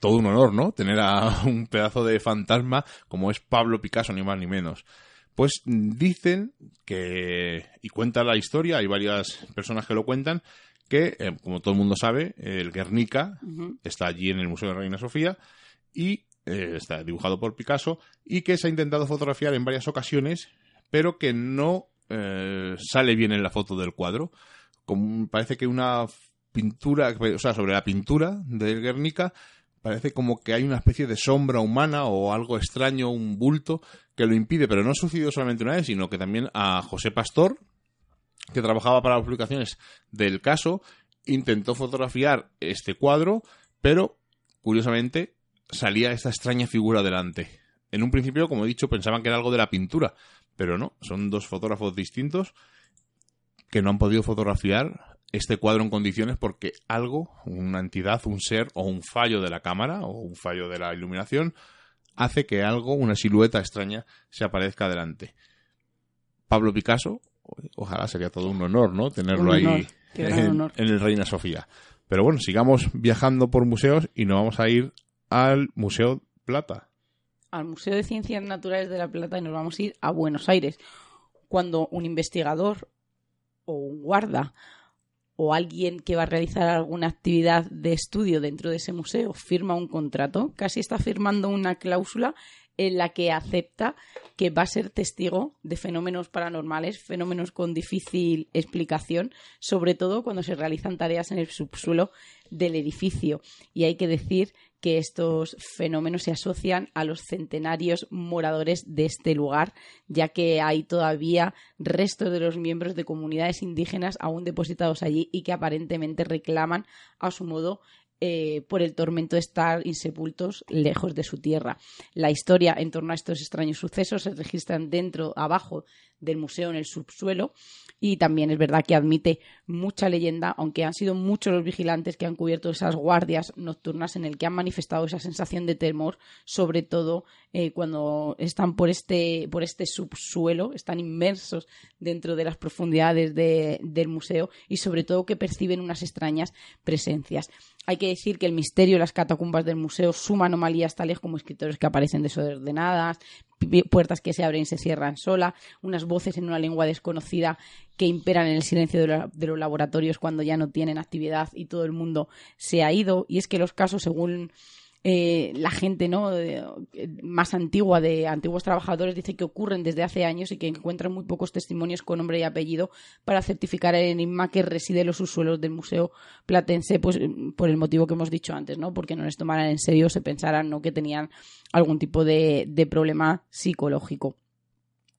Todo un honor, ¿no? Tener a un pedazo de fantasma como es Pablo Picasso, ni más ni menos. Pues dicen que, y cuenta la historia, hay varias personas que lo cuentan, que, eh, como todo el mundo sabe, el Guernica está allí en el Museo de Reina Sofía y eh, está dibujado por Picasso y que se ha intentado fotografiar en varias ocasiones, pero que no eh, sale bien en la foto del cuadro. Como, parece que una pintura, o sea, sobre la pintura del Guernica, parece como que hay una especie de sombra humana o algo extraño, un bulto, que lo impide, pero no ha sucedido solamente una vez, sino que también a José Pastor, que trabajaba para las publicaciones del caso, intentó fotografiar este cuadro, pero curiosamente salía esta extraña figura delante. En un principio, como he dicho, pensaban que era algo de la pintura, pero no, son dos fotógrafos distintos que no han podido fotografiar este cuadro en condiciones porque algo, una entidad, un ser o un fallo de la cámara o un fallo de la iluminación hace que algo, una silueta extraña, se aparezca delante. Pablo Picasso, ojalá sería todo un honor, ¿no? Tenerlo ahí en, en el Reina Sofía. Pero bueno, sigamos viajando por museos y nos vamos a ir al Museo Plata. al Museo de Ciencias Naturales de La Plata y nos vamos a ir a Buenos Aires. Cuando un investigador o un guarda o alguien que va a realizar alguna actividad de estudio dentro de ese museo firma un contrato, casi está firmando una cláusula en la que acepta que va a ser testigo de fenómenos paranormales, fenómenos con difícil explicación, sobre todo cuando se realizan tareas en el subsuelo del edificio. Y hay que decir que estos fenómenos se asocian a los centenarios moradores de este lugar, ya que hay todavía restos de los miembros de comunidades indígenas aún depositados allí y que aparentemente reclaman a su modo eh, por el tormento de estar insepultos lejos de su tierra. La historia en torno a estos extraños sucesos se registran dentro, abajo del museo, en el subsuelo, y también es verdad que admite mucha leyenda, aunque han sido muchos los vigilantes que han cubierto esas guardias nocturnas en el que han manifestado esa sensación de temor, sobre todo eh, cuando están por este, por este subsuelo, están inmersos dentro de las profundidades de- del museo y sobre todo que perciben unas extrañas presencias. Hay que decir que el misterio de las catacumbas del museo suma anomalías tales como escritores que aparecen desordenadas, puertas que se abren y se cierran sola, unas voces en una lengua desconocida que imperan en el silencio de, de los laboratorios cuando ya no tienen actividad y todo el mundo se ha ido. Y es que los casos, según eh, la gente no De- más antigua de antiguos trabajadores dice que ocurren desde hace años y que encuentran muy pocos testimonios con nombre y apellido para certificar el enigma que reside en los subsuelos del museo platense pues por el motivo que hemos dicho antes no porque no les tomaran en serio se pensaran no que tenían algún tipo de, de problema psicológico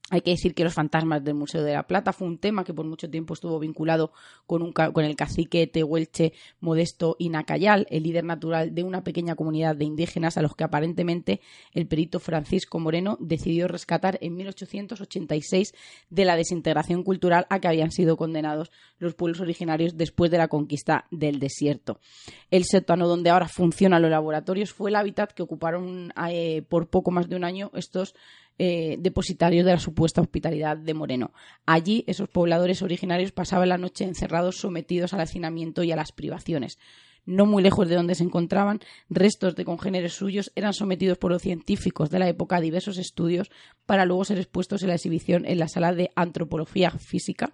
hay que decir que los fantasmas del Museo de la Plata fue un tema que por mucho tiempo estuvo vinculado con, un con el cacique tehuelche Modesto Inacayal, el líder natural de una pequeña comunidad de indígenas a los que aparentemente el perito Francisco Moreno decidió rescatar en 1886 de la desintegración cultural a que habían sido condenados los pueblos originarios después de la conquista del desierto. El sótano donde ahora funcionan los laboratorios fue el hábitat que ocuparon eh, por poco más de un año estos eh, depositarios de la supuesta hospitalidad de Moreno. Allí, esos pobladores originarios pasaban la noche encerrados, sometidos al hacinamiento y a las privaciones. no muy lejos de donde se encontraban, restos de congéneres suyos eran sometidos por los científicos de la época a diversos estudios para luego ser expuestos en la exhibición en la sala de antropología física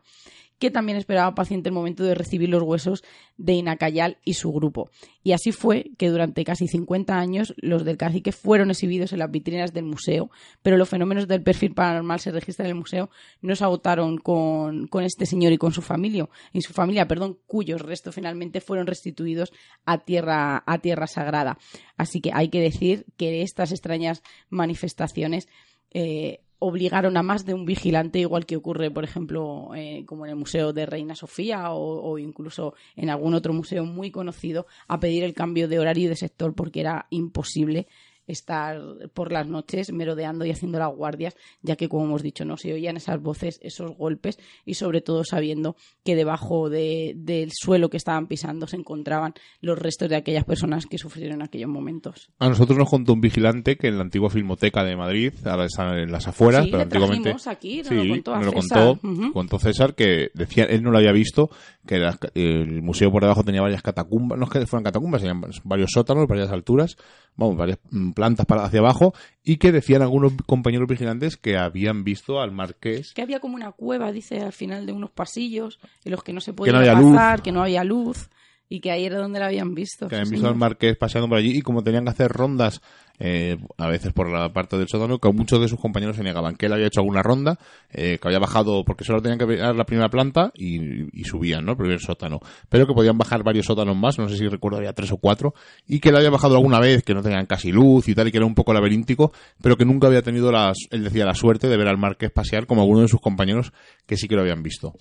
que también esperaba paciente el momento de recibir los huesos de Inacayal y su grupo. Y así fue que durante casi 50 años los del cacique fueron exhibidos en las vitrinas del museo, pero los fenómenos del perfil paranormal se registran en el museo no se agotaron con, este señor y con su familia, y su familia, perdón, cuyos restos finalmente fueron restituidos a tierra, a tierra sagrada. Así que hay que decir que estas extrañas manifestaciones eh, obligaron a más de un vigilante, igual que ocurre, por ejemplo, eh, como en el Museo de Reina Sofía o, incluso en algún otro museo muy conocido, a pedir el cambio de horario y de sector porque era imposible estar por las noches merodeando y haciendo las guardias, ya que, como hemos dicho, no se oían esas voces, esos golpes y sobre todo sabiendo que debajo del suelo que estaban pisando se encontraban los restos de aquellas personas que sufrieron en aquellos momentos. A nosotros nos contó un vigilante que en la antigua Filmoteca de Madrid, ahora están en las afueras, pero antiguamente... aquí, nos lo contó, lo contó, contó César que decía, él no lo había visto, que el museo por debajo tenía varias catacumbas, no es que fueran catacumbas, tenían varios sótanos, varias alturas, vamos, varias plantas para hacia abajo, y que decían algunos compañeros vigilantes que habían visto al marqués. Que había como una cueva, dice, al final de unos pasillos, en los que no se podía pasar, que no había luz y que ahí era donde la habían visto. Que habían visto al marqués paseando por allí y como tenían que hacer rondas eh, a veces por la parte del sótano, que muchos de sus compañeros se negaban, que él había hecho alguna ronda, eh, que había bajado, porque solo tenían que ver la primera planta y, subían, ¿no? El primer sótano. Pero que podían bajar varios sótanos más, no sé si recuerdo, había tres o cuatro, y que él había bajado alguna vez, que no tenían casi luz y tal, y que era un poco laberíntico, pero que nunca había tenido, las, él decía, la suerte de ver al marqués pasear como algunos de sus compañeros que sí que lo habían visto.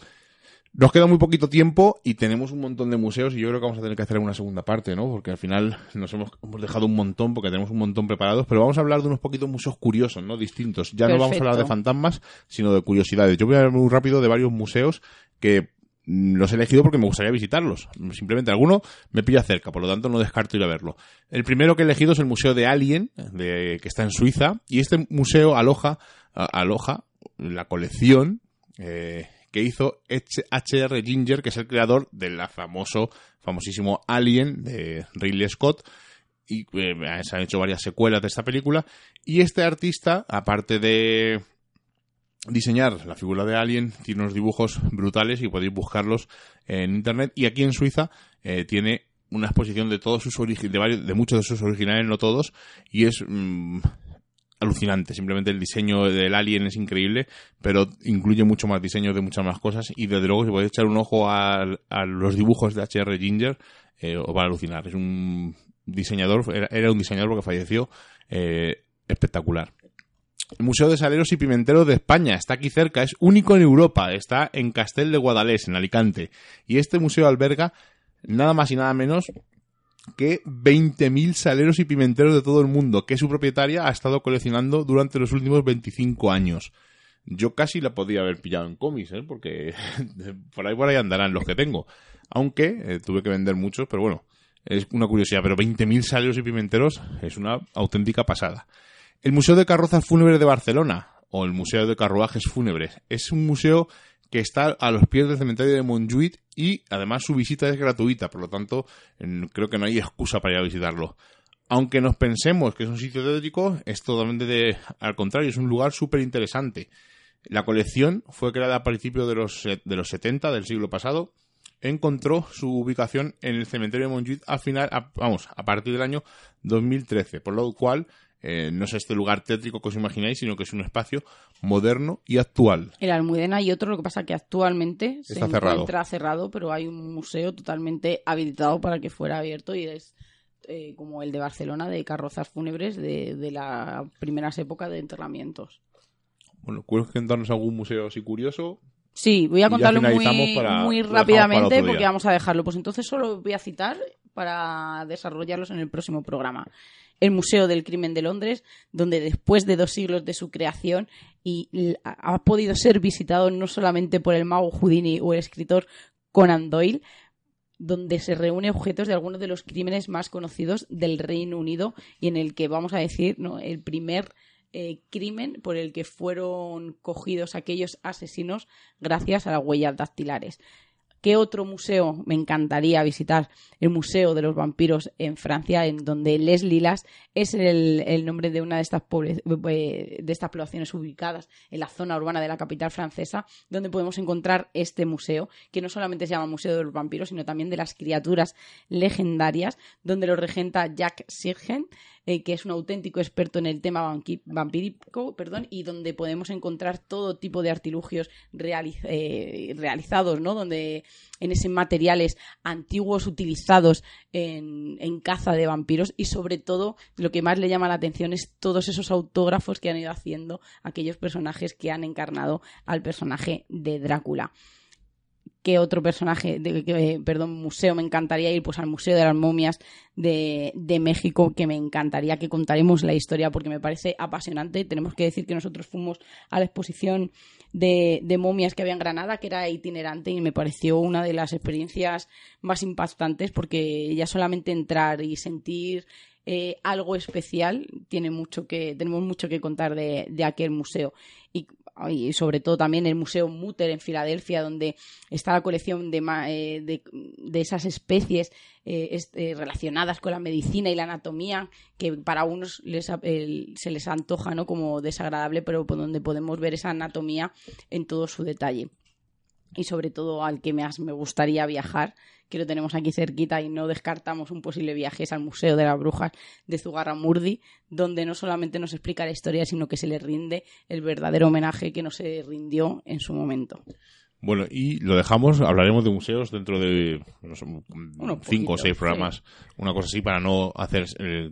Nos queda muy poquito tiempo y tenemos un montón de museos y yo creo que vamos a tener que hacer una segunda parte, ¿no? Porque al final nos hemos, dejado un montón porque tenemos un montón preparados, pero vamos a hablar de unos poquitos museos curiosos, ¿no? Distintos. Ya no vamos a hablar de fantasmas, sino de curiosidades. Yo voy a hablar muy rápido de varios museos que mm, los he elegido porque me gustaría visitarlos. Simplemente alguno me pilla cerca, por lo tanto no descarto ir a verlo. El primero que he elegido es el Museo de Alien, de, que está en Suiza, y este museo aloja, aloja la colección eh, que hizo H.R. Ginger, que es el creador del famoso, famosísimo Alien de Ridley Scott. Y eh, se han hecho varias secuelas de esta película. Y este artista, aparte de diseñar la figura de Alien, tiene unos dibujos brutales y podéis buscarlos en internet. Y aquí en Suiza eh, tiene una exposición de todos sus de, de muchos de sus originales, no todos, y es mm, alucinante. Simplemente el diseño del Alien es increíble, pero incluye mucho más diseño de muchas más cosas. Y desde luego, si podéis echar un ojo a, los dibujos de HR Ginger, eh, os va a alucinar. Es un diseñador, era, un diseñador porque falleció, eh, espectacular. El Museo de Saleros y Pimenteros de España está aquí cerca, es único en Europa, está en Castel de Guadalés, en Alicante. Y este museo alberga nada más y nada menos que 20.000 saleros y pimenteros de todo el mundo que su propietaria ha estado coleccionando durante los últimos 25 años. Yo casi la podía haber pillado en cómics, ¿eh? porque por ahí por ahí andarán los que tengo. Aunque eh, tuve que vender muchos, pero bueno, es una curiosidad. Pero 20.000 saleros y pimenteros es una auténtica pasada. El Museo de Carrozas Fúnebres de Barcelona, o el Museo de Carruajes Fúnebres, es un museo que está a los pies del cementerio de Montjuic y además su visita es gratuita, por lo tanto creo que no hay excusa para ir a visitarlo. Aunque nos pensemos que es un sitio tétrico, es totalmente de, al contrario, es un lugar súper interesante. La colección fue creada a principios de los, de los 70 del siglo pasado. Encontró su ubicación en el cementerio de Montjuic a final, vamos, a partir del año 2013, por lo cual eh, no es este lugar tétrico que os imagináis, sino que es un espacio moderno y actual. El Almudena y otro, lo que pasa que actualmente se encuentra cerrado, pero hay un museo totalmente habilitado para que fuera abierto y es eh, como el de Barcelona de carrozas fúnebres de, de las primeras épocas de enterramientos. Bueno, ¿quieres contarnos algún museo así curioso? Sí, voy a contarlo muy, muy rápidamente porque vamos a dejarlo. Pues entonces solo voy a citar para desarrollarlos en el próximo programa el Museo del Crimen de Londres, donde después de dos siglos de su creación y ha podido ser visitado no solamente por el mago Houdini o el escritor Conan Doyle, donde se reúnen objetos de algunos de los crímenes más conocidos del Reino Unido y en el que vamos a decir ¿no? el primer eh, crimen por el que fueron cogidos aquellos asesinos gracias a las huellas dactilares. ¿Qué otro museo me encantaría visitar? El Museo de los Vampiros en Francia, en donde Les Lilas es el, nombre de una de estas, eh, de estas poblaciones ubicadas en la zona urbana de la capital francesa, donde podemos encontrar este museo, que no solamente se llama Museo de los Vampiros, sino también de las criaturas legendarias, donde lo regenta Jacques Sirgen, eh, que es un auténtico experto en el tema vampírico, perdón, y donde podemos encontrar todo tipo de artilugios eh, realizados, ¿no? Donde en ese materiales antiguos utilizados en, en caza de vampiros y sobre todo lo que más le llama la atención es todos esos autógrafos que han ido haciendo aquellos personajes que han encarnado al personaje de Drácula qué otro personaje, de, perdón, museo me encantaría ir, pues al Museo de las Momias de, de, México, que me encantaría que contaremos la historia porque me parece apasionante. Tenemos que decir que nosotros fuimos a la exposición de, de momias que había en Granada, que era itinerante y me pareció una de las experiencias más impactantes porque ya solamente entrar y sentir eh, algo especial tiene mucho que tenemos mucho que contar de, de aquel museo y sobre todo también el Museo Mutter en Filadelfia, donde está la colección de, eh, de, esas especies eh, relacionadas con la medicina y la anatomía, que para unos se les antoja ¿no? como desagradable, pero donde podemos ver esa anatomía en todo su detalle y sobre todo al que más me gustaría viajar, que lo tenemos aquí cerquita y no descartamos un posible viaje, es al Museo de las Brujas de Zugarramurdi, donde no solamente nos explica la historia, sino que se le rinde el verdadero homenaje que no se rindió en su momento. Bueno, y lo dejamos, hablaremos de museos dentro de cinco o seis programas, una cosa así, para no hacer eh,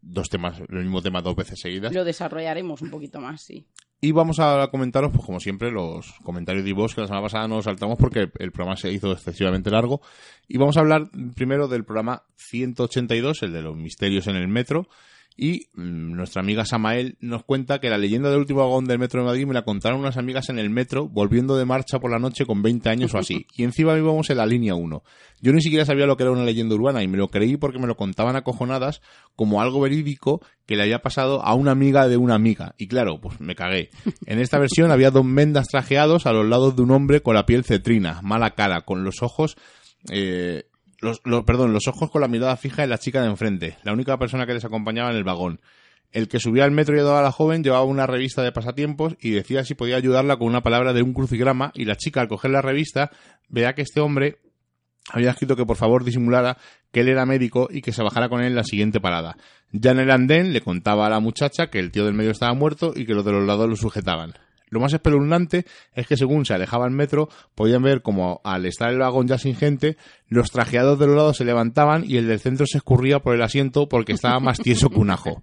dos temas, el mismo tema dos veces seguidas. Lo desarrollaremos un poquito más, sí. Y vamos a comentaros, pues como siempre, los comentarios de vos que la semana pasada nos saltamos porque el programa se hizo excesivamente largo. Y vamos a hablar primero del programa 182, el de los misterios en el metro, y mm, nuestra amiga Samael nos cuenta que la leyenda del último vagón del metro de Madrid me la contaron unas amigas en el metro volviendo de marcha por la noche con 20 años o así. Y encima íbamos en la línea 1. Yo ni siquiera sabía lo que era una leyenda urbana y me lo creí porque me lo contaban acojonadas como algo verídico que le había pasado a una amiga de una amiga. Y claro, pues me cagué. En esta versión había dos mendas trajeados a los lados de un hombre con la piel cetrina, mala cara, con los ojos eh, los, perdón, los ojos con la mirada fija en la chica de enfrente, la única persona que les acompañaba en el vagón. El que subía al metro y ayudaba a la joven llevaba una revista de pasatiempos y decía si podía ayudarla con una palabra de un crucigrama y la chica al coger la revista vea que este hombre había escrito que por favor disimulara que él era médico y que se bajara con él en la siguiente parada. Ya en el andén le contaba a la muchacha que el tío del medio estaba muerto y que los de los lados lo sujetaban. Lo más espeluznante es que según se alejaba el metro, podían ver como al estar el vagón ya sin gente, los trajeados de los lados se levantaban y el del centro se escurría por el asiento porque estaba más tieso que un ajo.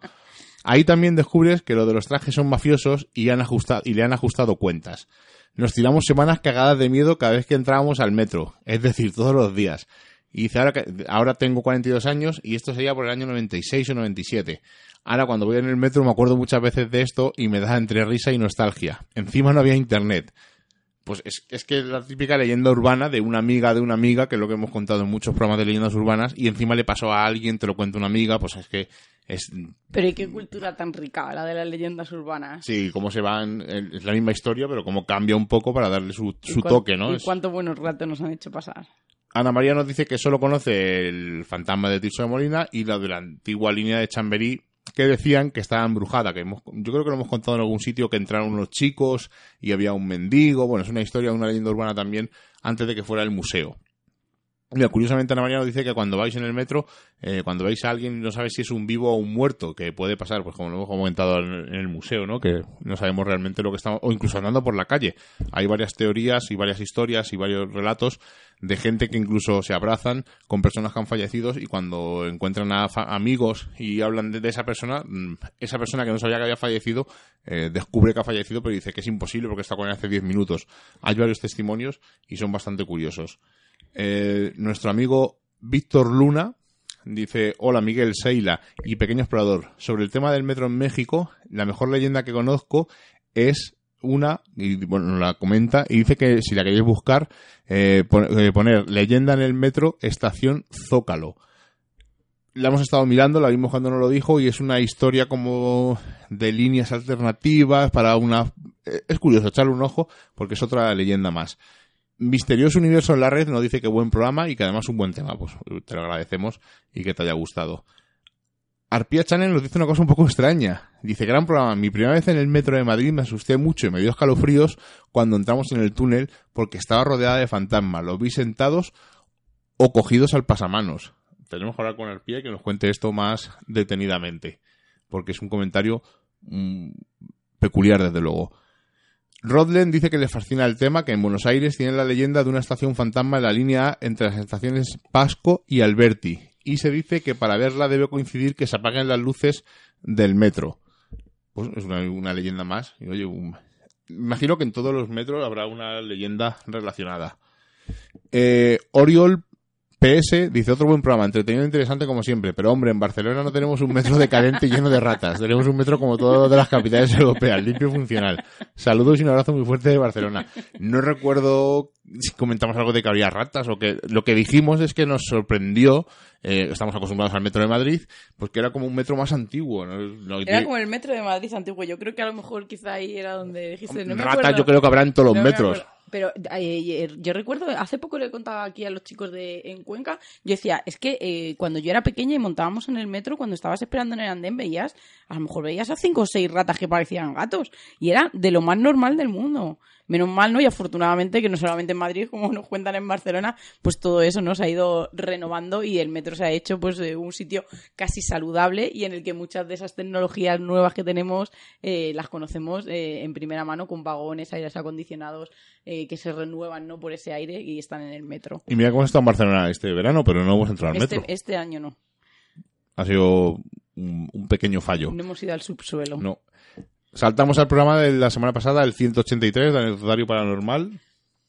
Ahí también descubres que lo de los trajes son mafiosos y, le han ajustado cuentas. Nos tiramos semanas cagadas de miedo cada vez que entrábamos al metro, es decir, todos los días. Y dice, ahora, ahora tengo 42 años y esto sería por el año 96 o 97. Ahora cuando voy en el metro me acuerdo muchas veces de esto y me da entre risa y nostalgia. Encima no había internet. Pues es, es que es la típica leyenda urbana de una amiga de una amiga, que es lo que hemos contado en muchos programas de leyendas urbanas, y encima le pasó a alguien, te lo cuenta una amiga, pues es que es... Pero ¿y qué cultura tan rica la de las leyendas urbanas? Sí, cómo se van, es la misma historia, pero cómo cambia un poco para darle su, su toque, ¿no? ¿Y cuántos buenos ratos nos han hecho pasar? Ana María nos dice que solo conoce el fantasma de Tirso de Molina y la de la antigua línea de Chamberí que decían que estaba embrujada, que yo creo que lo hemos contado en algún sitio que entraron unos chicos y había un mendigo, bueno, es una historia, una leyenda urbana también, antes de que fuera el museo. Curiosamente Ana María nos dice que cuando vais en el metro, eh, cuando veis a alguien no sabéis si es un vivo o un muerto, que puede pasar, pues como lo hemos comentado en, el museo, ¿no? Que no sabemos realmente lo que estamos, o incluso andando por la calle. Hay varias teorías y varias historias y varios relatos de gente que incluso se abrazan con personas que han fallecido y cuando encuentran a amigos y hablan de, esa persona, mm, esa persona que no sabía que había fallecido, eh, descubre que ha fallecido pero dice que es imposible porque está con él hace 10 minutos. Hay varios testimonios y son bastante curiosos. Eh, nuestro amigo Víctor Luna dice, hola Miguel Seila y pequeño explorador. Sobre el tema del metro en México, la mejor leyenda que conozco es una, y bueno, la comenta, y dice que si la queréis buscar, eh, eh, poner leyenda en el metro, estación Zócalo. La hemos estado mirando, la vimos cuando nos lo dijo, y es una historia como de líneas alternativas para una... Es curioso echarle un ojo porque es otra leyenda más. Misterioso Universo en la Red nos dice que buen programa y que además un buen tema. Pues te lo agradecemos y que te haya gustado. Arpia Channel nos dice una cosa un poco extraña. Dice, gran programa, mi primera vez en el metro de Madrid me asusté mucho y me dio escalofríos cuando entramos en el túnel porque estaba rodeada de fantasmas. Los vi sentados o cogidos al pasamanos. Tenemos que hablar con Arpia y que nos cuente esto más detenidamente, porque es un comentario mm, peculiar desde luego. Rodlen dice que le fascina el tema, que en Buenos Aires tiene la leyenda de una estación fantasma en la línea A entre las estaciones Pasco y Alberti, y se dice que para verla debe coincidir que se apaguen las luces del metro. Pues es una, leyenda más. Oye, imagino que en todos los metros habrá una leyenda relacionada. Eh, Oriol PS dice otro buen programa, entretenido e interesante como siempre, pero hombre, en Barcelona no tenemos un metro decadente lleno de ratas, tenemos un metro como todo de las capitales europeas, limpio y funcional. Saludos y un abrazo muy fuerte de Barcelona. No recuerdo si comentamos algo de que había ratas o que lo que dijimos es que nos sorprendió eh, estamos acostumbrados al metro de Madrid, pues que era como un metro más antiguo. era como el metro de Madrid antiguo. Yo creo que a lo mejor quizá ahí era donde dijiste. No Ratas yo creo que habrá en todos los metros. Pero eh, yo recuerdo, hace poco le contaba aquí a los chicos de en Cuenca, yo decía, es que eh, cuando yo era pequeña y montábamos en el metro, cuando estabas esperando en el andén, veías, a lo mejor veías a cinco o seis ratas que parecían gatos. Y era de lo más normal del mundo. Menos mal, ¿no? Y afortunadamente que no solamente en Madrid, como nos cuentan en Barcelona, pues todo eso nos ha ido renovando y el metro se ha hecho pues de un sitio casi saludable y en el que muchas de esas tecnologías nuevas que tenemos eh, las conocemos en primera mano con vagones, aires acondicionados, eh, que se renuevan ¿no? por ese aire y están en el metro. Y mira cómo está en Barcelona este verano, pero no hemos entrado al este, metro. Este año no. Ha sido un, pequeño fallo. No hemos ido al subsuelo. No. Saltamos al programa de la semana pasada, el 183, del anecdotario paranormal.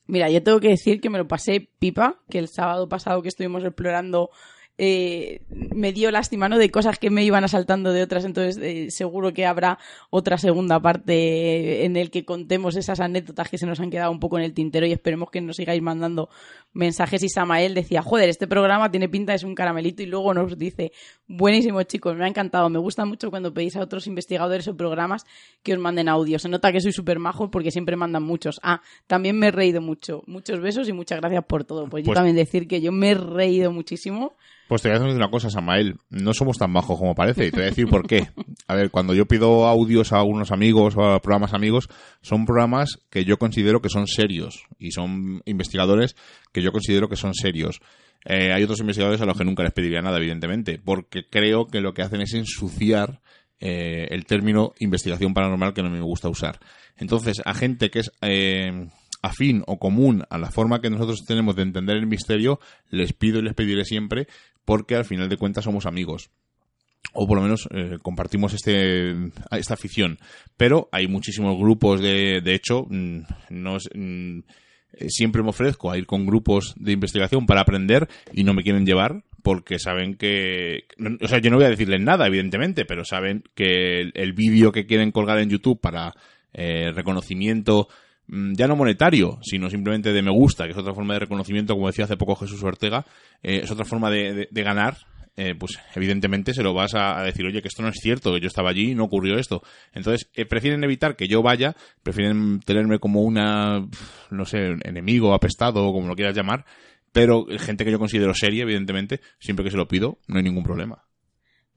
Mira, yo tengo que decir que me lo pasé pipa, que el sábado pasado que estuvimos explorando eh, me dio lástima, ¿no? De cosas que me iban asaltando de otras, entonces eh, seguro que habrá otra segunda parte en el que contemos esas anécdotas que se nos han quedado un poco en el tintero y esperemos que nos sigáis mandando mensajes y Samael decía, joder, este programa tiene pinta de ser un caramelito y luego nos dice, buenísimo chicos, me ha encantado, me gusta mucho cuando pedís a otros investigadores o programas que os manden audio, se nota que soy súper majo porque siempre mandan muchos. Ah, también me he reído mucho, muchos besos y muchas gracias por todo, pues, yo pues también decir que yo me he reído muchísimo pues te voy a decir una cosa, Samael. No somos tan bajos como parece. Y te voy a decir por qué. A ver, cuando yo pido audios a unos amigos o a programas amigos, son programas que yo considero que son serios. Y son investigadores que yo considero que son serios. Eh, hay otros investigadores a los que nunca les pediría nada, evidentemente. Porque creo que lo que hacen es ensuciar eh, el término investigación paranormal que no me gusta usar. Entonces, a gente que es... Eh, afín o común a la forma que nosotros tenemos de entender el misterio, les pido y les pediré siempre porque al final de cuentas somos amigos o por lo menos eh, compartimos este esta afición pero hay muchísimos grupos de de hecho mm, no mm, eh, siempre me ofrezco a ir con grupos de investigación para aprender y no me quieren llevar porque saben que o sea yo no voy a decirles nada evidentemente pero saben que el, vídeo que quieren colgar en YouTube para eh, reconocimiento Mm, ya no monetario, sino simplemente de me gusta, que es otra forma de reconocimiento, como decía hace poco Jesús Ortega, eh, es otra forma de, ganar, eh, pues evidentemente se lo vas a, decir, oye, que esto no es cierto, que yo estaba allí y no ocurrió esto. Entonces, eh, prefieren evitar que yo vaya, prefieren tenerme como una, no sé, enemigo, apestado, o como lo quieras llamar, pero gente que yo considero seria, evidentemente, siempre que se lo pido, no hay ningún problema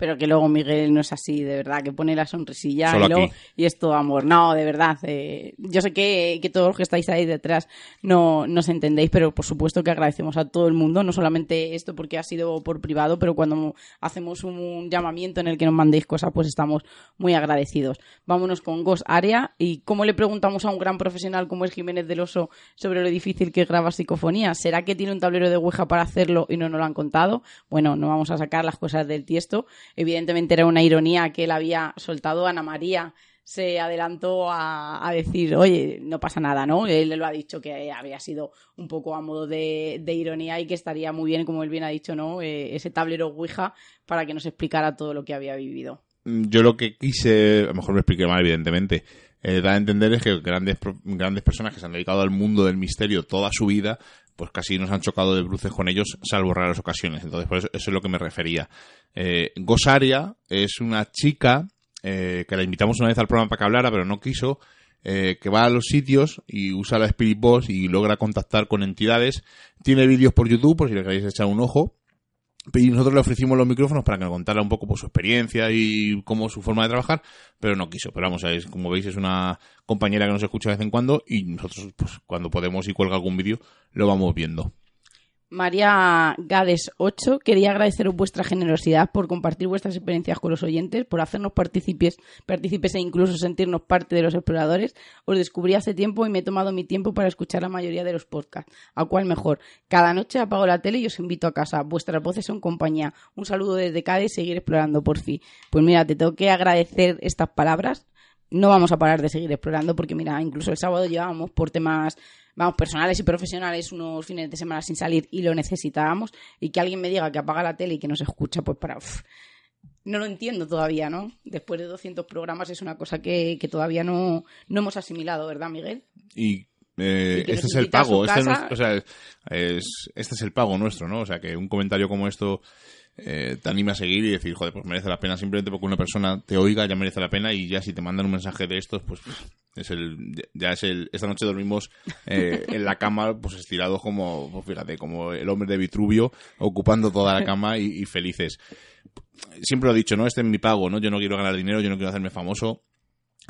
pero que luego Miguel no es así, de verdad, que pone la sonrisilla y, luego, y, es todo amor. No, de verdad. Eh, yo sé que, que, todos los que estáis ahí detrás no nos entendéis, pero por supuesto que agradecemos a todo el mundo, no solamente esto porque ha sido por privado, pero cuando hacemos un llamamiento en el que nos mandéis cosas, pues estamos muy agradecidos. Vámonos con Ghost Area y cómo le preguntamos a un gran profesional como es Jiménez del Oso sobre lo difícil que es grabar psicofonía. ¿Será que tiene un tablero de Ouija para hacerlo y no nos lo han contado? Bueno, no vamos a sacar las cosas del tiesto Evidentemente era una ironía que él había soltado. Ana María se adelantó a, decir, oye, no pasa nada, ¿no? Él lo ha dicho que había sido un poco a modo de, ironía y que estaría muy bien, como él bien ha dicho, ¿no? Eh, ese tablero Ouija para que nos explicara todo lo que había vivido. Yo lo que quise, a lo mejor me expliqué mal, evidentemente, eh, da a entender es que grandes, grandes personas que se han dedicado al mundo del misterio toda su vida, pues casi nos han chocado de bruces con ellos, salvo raras ocasiones. Entonces, por eso, eso es lo que me refería. Eh, Gosaria es una chica eh, que la invitamos una vez al programa para que hablara, pero no quiso. eh, que va a los sitios y usa la Spirit Box y logra contactar con entidades. Tiene vídeos por YouTube, por si le queréis echar un ojo. Y nosotros le ofrecimos los micrófonos para que nos contara un poco por su experiencia y cómo su forma de trabajar, pero no quiso. Pero vamos, es, como veis, es una compañera que nos escucha de vez en cuando y nosotros, pues, cuando podemos y cuelga algún vídeo, lo vamos viendo. María Gades 8, quería agradeceros vuestra generosidad por compartir vuestras experiencias con los oyentes, por hacernos partícipes, e incluso sentirnos parte de los exploradores. Os descubrí hace tiempo y me he tomado mi tiempo para escuchar la mayoría de los podcasts. ¿A cuál mejor? Cada noche apago la tele y os invito a casa. Vuestras voces son compañía. Un saludo desde Cádiz y seguir explorando por fin. Pues mira, te tengo que agradecer estas palabras no vamos a parar de seguir explorando porque mira, incluso el sábado llevábamos por temas vamos, personales y profesionales unos fines de semana sin salir y lo necesitábamos y que alguien me diga que apaga la tele y que no se escucha, pues para... no lo entiendo todavía, ¿no? Después de 200 programas es una cosa que, todavía no, no hemos asimilado, ¿verdad, Miguel? Y eh, este es el pago, este, o sea, es, este es el pago nuestro, ¿no? O sea, que un comentario como esto eh, te anima a seguir y decir, joder, pues merece la pena simplemente porque una persona te oiga, ya merece la pena y ya si te mandan un mensaje de estos, pues es el, ya es el, esta noche dormimos eh, en la cama, pues estirados como, pues fíjate, como el hombre de Vitruvio, ocupando toda la cama y, felices. Siempre lo he dicho, ¿no? Este es mi pago, ¿no? Yo no quiero ganar dinero, yo no quiero hacerme famoso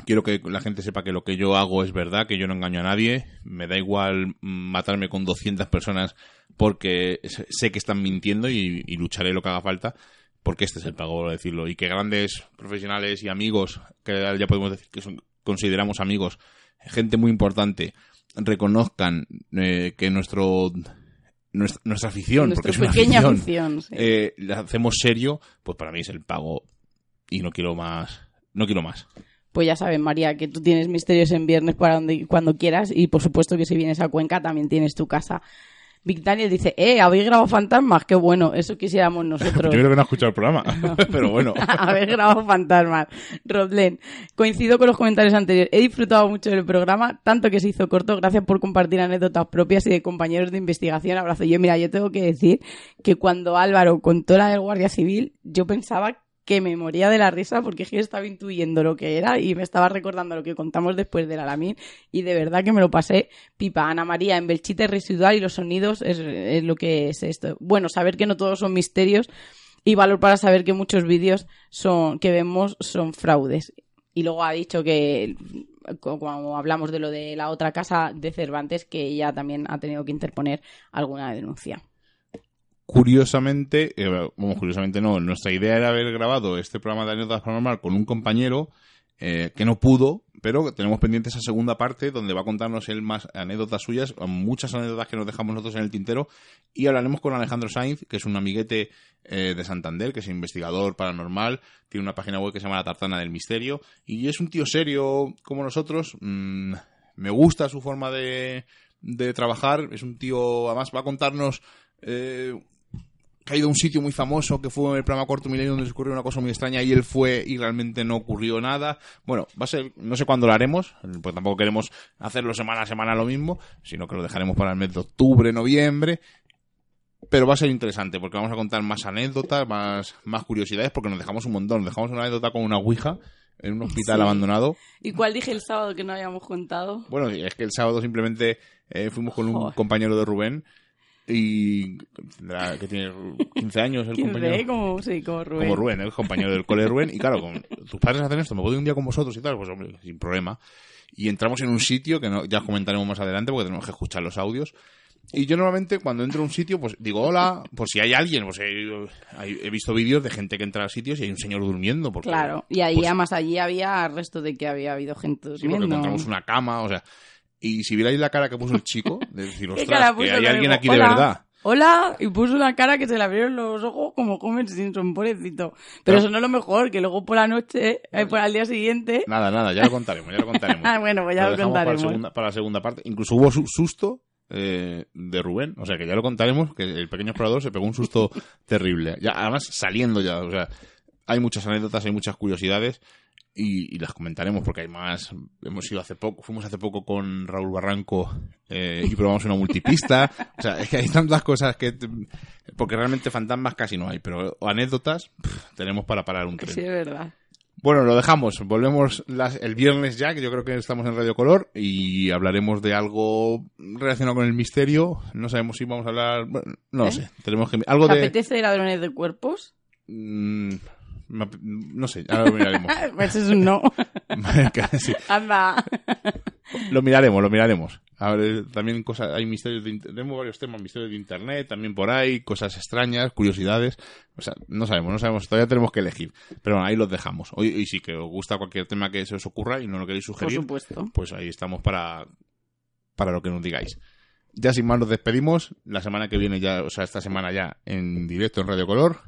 quiero que la gente sepa que lo que yo hago es verdad, que yo no engaño a nadie. Me da igual matarme con 200 personas porque sé que están mintiendo y, lucharé lo que haga falta porque este es el pago, por decirlo. Y que grandes profesionales y amigos, que ya podemos decir que son, consideramos amigos, gente muy importante, reconozcan eh, que nuestro nuestra, afición, porque es una afición, eh, la hacemos serio, pues para mí es el pago y no quiero más, no quiero más. Pues ya sabes, María, que tú tienes misterios en viernes para donde, cuando quieras y por supuesto que si vienes a Cuenca también tienes tu casa. Daniel dice, eh, ¿habéis grabado fantasmas? Qué bueno, eso quisiéramos nosotros. Yo creo que no ha escuchado el programa, pero bueno. habéis grabado fantasmas. Rodlen, coincido con los comentarios anteriores. He disfrutado mucho del programa, tanto que se hizo corto. Gracias por compartir anécdotas propias y de compañeros de investigación. Abrazo. Yo, mira, yo tengo que decir que cuando Álvaro contó la del Guardia Civil, yo pensaba que me moría de la risa porque yo estaba intuyendo lo que era y me estaba recordando lo que contamos después del Alamín y de verdad que me lo pasé pipa. Ana María, en Belchite residual y los sonidos es, es lo que es esto. Bueno, saber que no todos son misterios y valor para saber que muchos vídeos son, que vemos son fraudes. Y luego ha dicho que cuando hablamos de lo de la otra casa de Cervantes, que ella también ha tenido que interponer alguna denuncia. Curiosamente, eh, curiosamente no, nuestra idea era haber grabado este programa de anécdotas paranormal con un compañero eh, que no pudo, pero tenemos pendiente esa segunda parte donde va a contarnos él más anécdotas suyas, muchas anécdotas que nos dejamos nosotros en el tintero, y hablaremos con Alejandro Sainz, que es un amiguete eh, de Santander, que es investigador paranormal, tiene una página web que se llama La Tartana del Misterio, y es un tío serio como nosotros, mm, me gusta su forma de, de trabajar, es un tío, además va a contarnos eh, ha ido a un sitio muy famoso que fue el programa Corto Milenio donde se ocurrió una cosa muy extraña y él fue y realmente no ocurrió nada. Bueno, va a ser, no sé cuándo lo haremos, pues tampoco queremos hacerlo semana a semana lo mismo, sino que lo dejaremos para el mes de octubre, noviembre. Pero va a ser interesante porque vamos a contar más anécdotas, más, más curiosidades, porque nos dejamos un montón. Nos dejamos una anécdota con una ouija en un hospital abandonado. ¿Y cuál dije el sábado que no habíamos contado? Bueno, es que el sábado simplemente eh, fuimos con un compañero de Rubén y que tiene 15 años el compañero. Como, sí, como Rubén. Como Rubén, el compañero del cole de Rubén. Y claro, con, tus padres hacen esto, me ir un día con vosotros y tal, pues hombre, sin problema. Y entramos en un sitio que no, ya comentaremos más adelante porque tenemos que escuchar los audios. Y yo normalmente cuando entro a un sitio, pues digo hola, por si hay alguien, pues he, visto vídeos de gente que entra a sitios y hay un señor durmiendo. Porque, claro, y ahí pues además allí había resto de que había habido gente durmiendo. Sí, porque encontramos una cama, o sea, y si vierais la cara que puso el chico, de decir, ostras, que hay alguien aquí de verdad. Hola, y puso una cara que se le abrieron los ojos como comen sin son pobrecito. Pero eso no es lo mejor, que luego por la noche, eh, por al día siguiente. Nada, nada, ya lo contaremos, ya lo contaremos. ah, bueno, pues ya lo, contaremos. Para la, segunda, parte. Incluso hubo susto eh, de Rubén, o sea que ya lo contaremos, que el pequeño explorador se pegó un susto terrible. Ya, además saliendo ya, o sea, hay muchas anécdotas, hay muchas curiosidades y, las comentaremos porque hay más. Hemos ido hace poco, fuimos hace poco con Raúl Barranco eh, y probamos una multipista. o sea, es que hay tantas cosas que. Porque realmente fantasmas casi no hay, pero anécdotas tenemos para parar un tren. Sí, es verdad. Bueno, lo dejamos. Volvemos las- el viernes ya, que yo creo que estamos en Radio Color, y hablaremos de algo relacionado con el misterio. No sabemos si vamos a hablar... bueno, no lo ¿Eh? sé. Tenemos que... Algo ¿Te de... apetece ladrones de cuerpos? Mm, no sé, ahora lo miraremos. Pues es un no. Sí. Anda. Lo miraremos, lo miraremos. A ver, también cosas, hay misterios de, tenemos varios temas, misterios de internet, también por ahí, cosas extrañas, curiosidades. O sea, no sabemos, no sabemos, todavía tenemos que elegir. Pero bueno, ahí los dejamos. Hoy, y sí que os gusta cualquier tema que se os ocurra y no lo queréis Por sugerir, supuesto. pues ahí estamos para, para lo que nos digáis. Ya sin más nos despedimos. La semana que viene ya, o sea, esta semana ya en directo en Radio Color,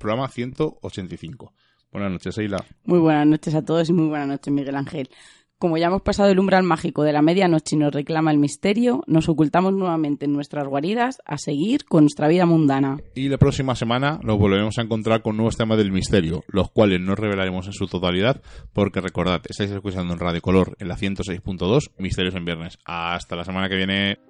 programa 185. Buenas noches, Eila. Muy buenas noches a todos y muy buenas noches, Miguel Ángel. Como ya hemos pasado el umbral mágico de la medianoche y nos reclama el misterio, nos ocultamos nuevamente en nuestras guaridas a seguir con nuestra vida mundana. Y la próxima semana nos volveremos a encontrar con nuevos temas del misterio, los cuales no revelaremos en su totalidad, porque recordad, estáis escuchando en Radio Color en la 106.2, Misterios en Viernes. Hasta la semana que viene.